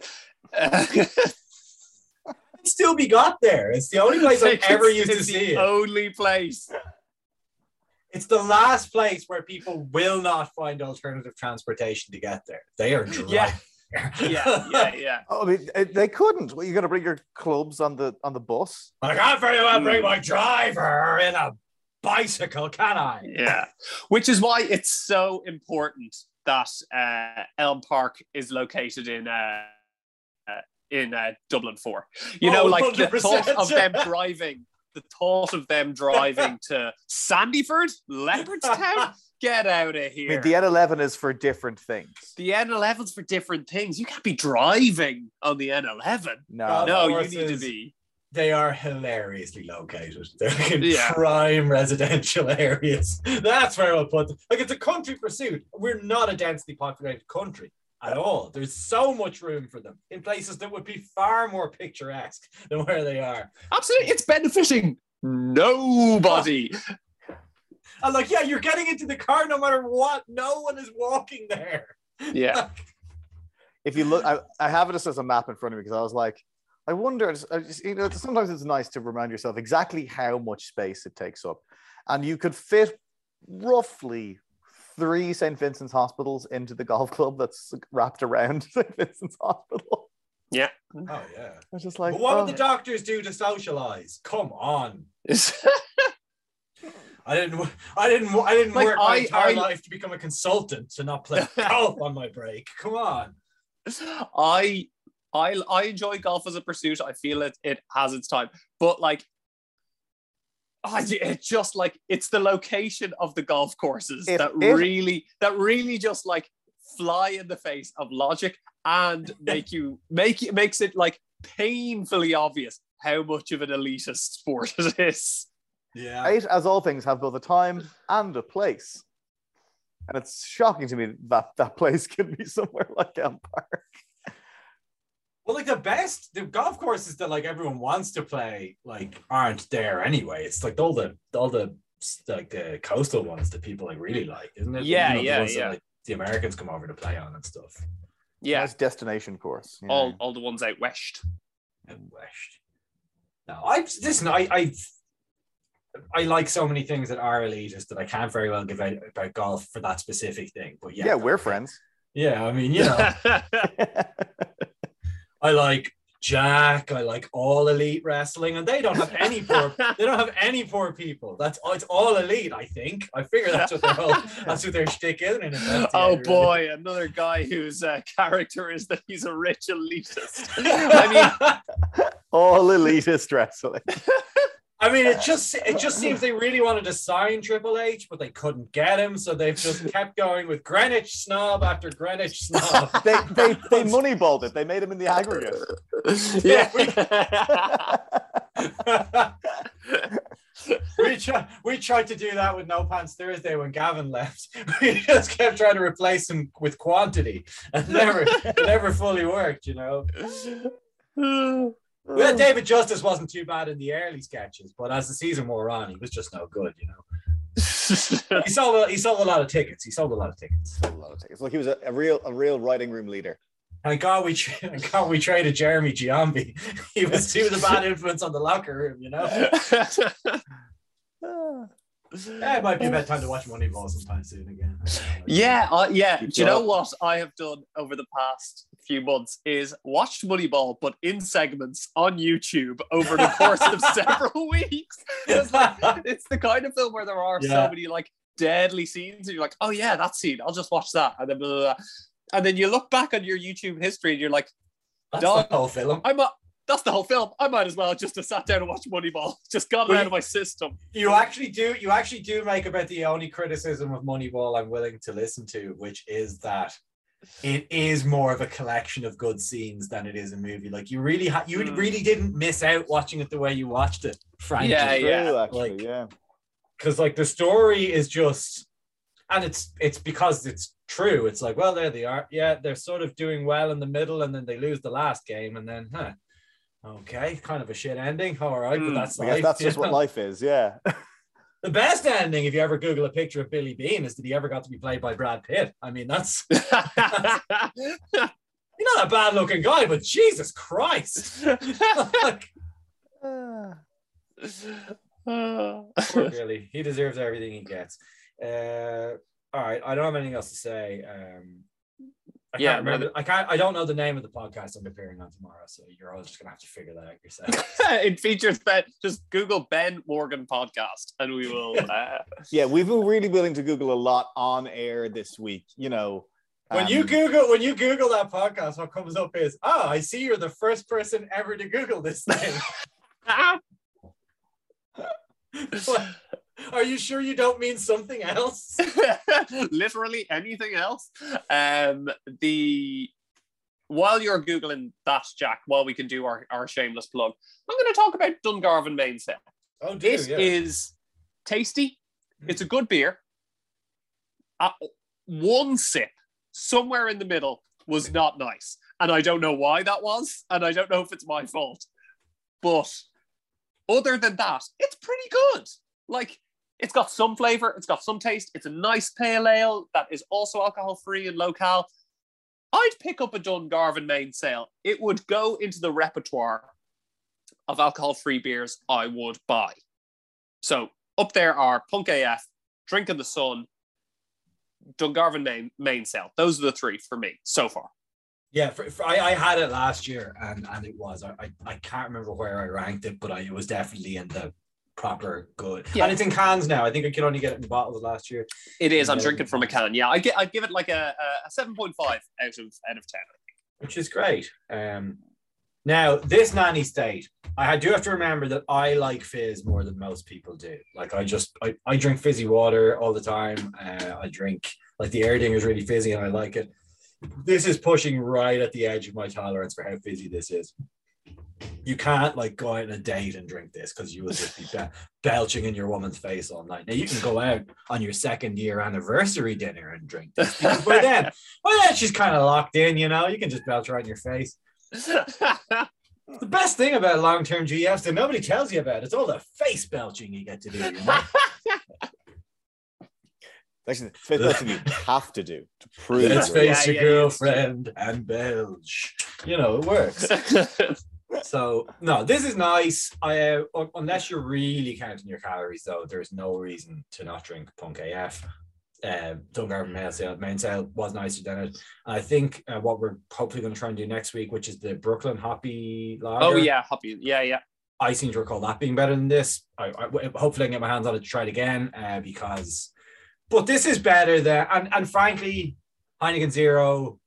Speaker 1: It'd still be got there. It's the only place I've ever used to
Speaker 3: it's
Speaker 1: see
Speaker 3: the
Speaker 1: it.
Speaker 3: Only place.
Speaker 1: It's the last place where people will not find alternative transportation to get there. They are dry.
Speaker 3: Yeah. Yeah, yeah, yeah.
Speaker 2: Oh, I mean, they couldn't. Well, you're going to bring your clubs on the on the bus.
Speaker 1: I can't very well bring
Speaker 3: Hmm.
Speaker 1: my driver in a bicycle, can I?
Speaker 3: Yeah. Which is why it's so important that uh, Elm Park is located in uh, uh, in uh, Dublin 4. You know,
Speaker 1: Oh,
Speaker 3: like the
Speaker 1: 100%.
Speaker 3: thought of them driving, the thought of them driving to Sandyford, Leopardstown, get out of
Speaker 2: I
Speaker 3: here.
Speaker 2: mean, the N11 is for different things.
Speaker 3: the N11's for different things. You can't be driving on the N11.
Speaker 2: No,
Speaker 3: No, you need to be.
Speaker 1: they are hilariously located. They're in
Speaker 3: Yeah.
Speaker 1: prime residential areas. That's where I'll put them. Like it's a country pursuit. We're not a densely populated country at all. There's so much room for them in places that would be far more picturesque than where they are.
Speaker 3: Absolutely, it's benefiting nobody.
Speaker 1: I'm like, yeah, you're getting into the car no matter what. No one is walking there.
Speaker 3: Yeah.
Speaker 2: if you look, I, I have it just as a map in front of me because I was like, I wonder, I just, you know, sometimes it's nice to remind yourself exactly how much space it takes up. And you could fit roughly three St. Vincent's hospitals into the golf club that's wrapped around St. Vincent's Hospital.
Speaker 3: Yeah.
Speaker 1: Oh yeah.
Speaker 2: I was just like,
Speaker 1: But what
Speaker 2: oh.
Speaker 1: would the oh. doctors do to socialize? Come on. I didn't. I didn't. I didn't
Speaker 3: Like,
Speaker 1: work my
Speaker 3: I-
Speaker 1: entire
Speaker 3: I-
Speaker 1: life to become a consultant to not play golf on my break. Come on.
Speaker 3: I I I enjoy golf as a pursuit. I feel it it has its time, but like. Ah, I, it just like it's the location of the golf courses
Speaker 2: If
Speaker 3: that
Speaker 2: it-
Speaker 3: really that really just like fly in the face of logic and make you make it makes it like painfully obvious how much of an elitist sport it is.
Speaker 1: Yeah.
Speaker 2: Right, as all things have both a time and a place. And it's shocking to me that that place can be somewhere like Elm Park.
Speaker 1: Well, like the best, the golf courses that like everyone wants to play, like aren't there anyway. It's like all the all the like the coastal ones that people like really like, isn't it?
Speaker 3: Yeah,
Speaker 1: the
Speaker 3: yeah,
Speaker 1: that,
Speaker 3: yeah.
Speaker 1: like, the Americans come over to play on and stuff.
Speaker 3: Yeah,
Speaker 2: Nice destination course. yeah.
Speaker 3: all all the ones out west.
Speaker 1: Out west. No, I listen. I I I like so many things that are elitist that I can't very well give out about golf for that specific thing. But yeah,
Speaker 2: yeah, we're friends.
Speaker 1: Yeah, I mean, you know, I like Jack. I like all elite wrestling, and they don't have any poor. They don't have any poor people. That's it's all elite. I think. I figure that's what their whole, that's what their shtick is. in
Speaker 3: oh boy, another guy whose uh, character is that he's a rich elitist. I mean,
Speaker 2: all elitist wrestling.
Speaker 1: I mean, it just it just seems they really wanted to sign Triple H, but they couldn't get him, so they've just kept going with Greenwich snob after Greenwich snob.
Speaker 2: They they they moneyballed it. They made him in the aggregate.
Speaker 3: yeah.
Speaker 1: we tried we tried to do that with No Pants Thursday when Gavin left. We just kept trying to replace him with quantity, and never never fully worked. You know, well, David Justice wasn't too bad in the early sketches, but as the season wore on, he was just no good. You know, he sold a, he sold a lot of tickets. He sold a lot of tickets.
Speaker 2: A lot of tickets. Look, he was a, a real a real writing room leader.
Speaker 1: Thank God we thank God we traded Jeremy Giambi. He was he was a bad influence on the locker room. You know, yeah, it might be about time to watch Moneyball sometime soon again.
Speaker 3: yeah, uh, yeah.
Speaker 2: Good
Speaker 3: Do you know what I have done over the past few months is watched Moneyball, but in segments on YouTube over the course of several weeks. It's like it's the kind of film where there are
Speaker 1: Yeah.
Speaker 3: so many like deadly scenes, and you're like, oh yeah, that scene, I'll just watch that, and then blah, blah, blah. and then you look back on your YouTube history, and you're like,
Speaker 1: That's the whole film.
Speaker 3: I'm a, that's the whole film. I might as well just have sat down and watched Moneyball. Just got it
Speaker 1: Well,
Speaker 3: out of my system.
Speaker 1: You actually do. You actually do make about the only criticism of Moneyball I'm willing to listen to, which is that it is more of a collection of good scenes than it is a movie. Like you really, ha- you
Speaker 3: Mm.
Speaker 1: really didn't miss out watching it the way you watched it, frankly.
Speaker 3: Yeah, yeah.
Speaker 2: True, actually,
Speaker 1: like-
Speaker 2: yeah.
Speaker 1: because like the story is just and it's it's because it's true it's like well there they are yeah they're sort of doing well in the middle and then they lose the last game and then huh okay kind of a shit ending all right but
Speaker 3: Hmm,
Speaker 1: that's
Speaker 2: I guess
Speaker 1: life,
Speaker 2: that's
Speaker 1: you
Speaker 2: just what life is. Yeah.
Speaker 1: the best ending if you ever google a picture of billy beane is that he ever got to be played by brad pitt. I mean that's he's not a bad looking guy but jesus christ. Like, poor billy. He deserves everything he gets. Uh all right i don't have anything else to say. Um I
Speaker 3: Yeah,
Speaker 1: can't remember. I can't. I don't know the name of the podcast I'm appearing on tomorrow, so you're all just gonna have to figure that out yourself.
Speaker 3: it features Ben. Just Google Ben Morgan podcast, and we will. Uh,
Speaker 2: Yeah, we've been really willing to Google a lot on air this week. You know,
Speaker 1: when
Speaker 2: um,
Speaker 1: you Google when you Google that podcast, what comes up is, oh, I see you're the first person ever to Google this thing. Are you sure you don't mean something else?
Speaker 3: literally anything else. Um, the while you're googling that, Jack, while we can do our, our shameless plug, I'm going to talk about Dungarvan Mainsail.
Speaker 1: Oh, dear,
Speaker 3: This
Speaker 1: yeah.
Speaker 3: is tasty. It's a good beer. Uh, one sip somewhere in the middle was not nice, and I don't know why that was, and I don't know if it's my fault. But other than that, it's pretty good. Like it's got some flavor, it's got some taste. It's a nice pale ale that is also alcohol free and low cal. I'd pick up a Dungarvan Mainsail. It would go into the repertoire of alcohol free beers I would buy. So up there are Punk AF, Drink in the Sun, Dungarvan main, Mainsail. Those are the three for me so far.
Speaker 1: Yeah, for, for, I, I had it last year, and and it was I, I, I can't remember where I ranked it, but I, it was definitely in the proper good.
Speaker 3: Yeah.
Speaker 1: And it's in cans now. I think I could only get it in bottles last year.
Speaker 3: It is. I'm
Speaker 1: Yeah.
Speaker 3: drinking from a can. Yeah, I get. I give it like a, a, a seven point five out of out of ten.
Speaker 1: which is great. Um, now this nanny state, I do have to remember that I like fizz more than most people do. Like I just I, I drink fizzy water all the time. Uh, I drink like the Erdinger is really fizzy and I like it. This is pushing right at the edge of my tolerance for how fizzy this is. You can't like go out on a date and drink this because you will just be be- belching in your woman's face all night. Now you can go out on your second year anniversary dinner and drink this because by then, by then she's kind of locked in. You know, you can just belch right in your face. The best thing about long term GFs that nobody tells you about, it's all the face belching you get to do. You know?
Speaker 2: Actually, it's something you have to do to prove.
Speaker 1: Let's face
Speaker 3: Yeah,
Speaker 1: your
Speaker 3: yeah, yeah.
Speaker 1: girlfriend and belch. You know, it works. So, no, this is nice. I, uh, unless you're really counting your calories, though, there's no reason to not drink Punk AF. Um, Dungarvan Mainsail, Mainsail was nicer than it. And I think uh, what we're hopefully going to try and do next week, which is the Brooklyn Hoppy Lager.
Speaker 3: oh yeah, happy. Yeah, yeah.
Speaker 1: I seem to recall that being better than this. I, I hopefully I can get my hands on it to try it again uh, because, but this is better than and and frankly, Heineken Zero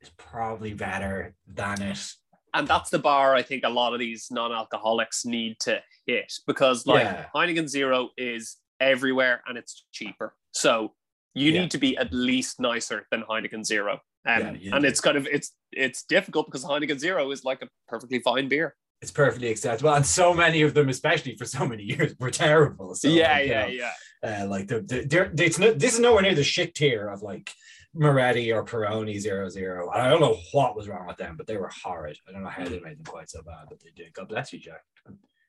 Speaker 1: is probably better than it.
Speaker 3: And that's the bar I think a lot of these non-alcoholics need to hit because like
Speaker 1: Yeah.
Speaker 3: Heineken Zero is everywhere and it's cheaper. So you
Speaker 1: Yeah.
Speaker 3: need to be at least nicer than Heineken Zero. Um,
Speaker 1: Yeah,
Speaker 3: and
Speaker 1: do.
Speaker 3: it's kind of it's it's difficult because Heineken Zero is like a perfectly fine beer.
Speaker 1: It's perfectly acceptable, and so many of them, especially for so many years, were terrible. So,
Speaker 3: yeah,
Speaker 1: like, you
Speaker 3: yeah,
Speaker 1: know,
Speaker 3: yeah.
Speaker 1: Uh, like the, the, they're, it's no, this is nowhere near the shit tier of like Moretti or Peroni zero zero. And I don't know what was wrong with them, but they were horrid. I don't know how they made them quite so bad, but they did. God bless you, Jack.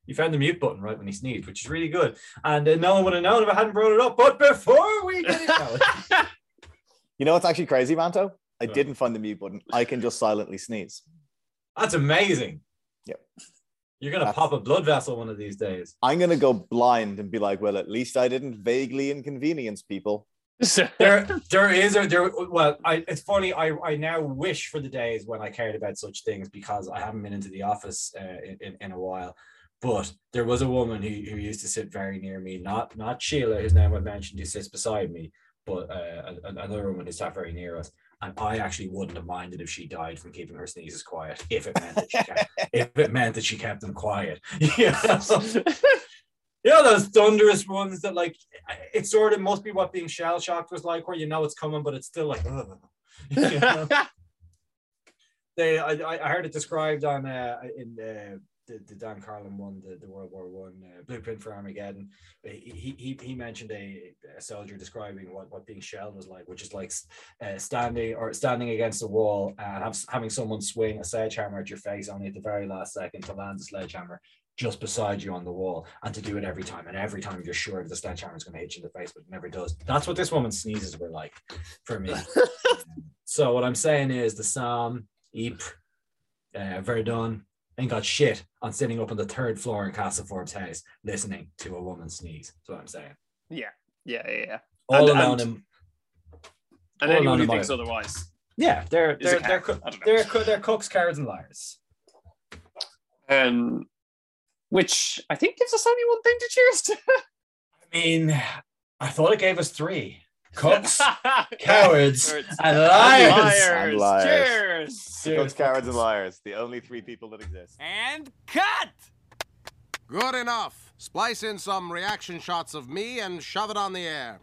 Speaker 1: You found the mute button right when he sneezed, which is really good. And uh, no one would have known if I hadn't brought it up. But before we get it
Speaker 2: You know what's actually crazy, Manto? I didn't find the mute button. I can just silently sneeze.
Speaker 1: that's amazing.
Speaker 2: Yep.
Speaker 1: You're gonna
Speaker 2: That's-
Speaker 1: pop a blood vessel one of these days.
Speaker 2: I'm gonna go blind and be like, well, at least I didn't vaguely inconvenience people.
Speaker 1: There there is a there well I it's funny I I now wish for the days when I cared about such things because I haven't been into the office uh, in, in in a while. But there was a woman who, who used to sit very near me not not Sheila whose name I mentioned who sits beside me but uh, another woman who sat very near us. And I actually wouldn't have minded if she died from keeping her sneezes quiet if it meant that she kept, if it meant that she kept them quiet. You know? You know those thunderous ones that like it sort of must be what being shell shocked was like, where you know it's coming, but it's still like. "Ugh." You know? They, I, I heard it described on uh, in uh, the, the Dan Carlin one, the, the World War One uh, blueprint for Armageddon. He, he he mentioned a, a soldier describing what, what being shelled was like, which is like uh, standing or standing against a wall and have, having someone swing a sledgehammer at your face only at the very last second to land the sledgehammer just beside you on the wall and to do it every time. And every time you're sure the sledgehammer is going to hit you in the face, but it never does. That's what this woman's sneezes were like for me. so what I'm saying is the Somme, Ypres, uh, Verdun, ain't got shit on sitting up on the third floor in Castle Forbes house listening to a woman sneeze. That's what I'm saying.
Speaker 3: yeah, yeah, yeah, yeah.
Speaker 1: All
Speaker 3: And-
Speaker 1: alone
Speaker 3: and-
Speaker 1: in
Speaker 3: And anyone
Speaker 1: on
Speaker 3: who thinks otherwise,
Speaker 1: yeah, they're they're they're,
Speaker 3: cow.
Speaker 1: coo-
Speaker 3: I don't know.
Speaker 1: they're, coo- they're cooks, cowards, and liars.
Speaker 3: um, which I think gives us only one thing to cheers to.
Speaker 1: I mean, I thought it gave us three cooks, cowards,
Speaker 3: Cowards.
Speaker 1: and
Speaker 3: And
Speaker 1: liars.
Speaker 3: liars.
Speaker 2: And liars.
Speaker 3: Cheers.
Speaker 2: Cooks, cowards, and liars. The only three people that exist.
Speaker 4: And cut! Good enough. Splice in some reaction shots of me and shove it on the air.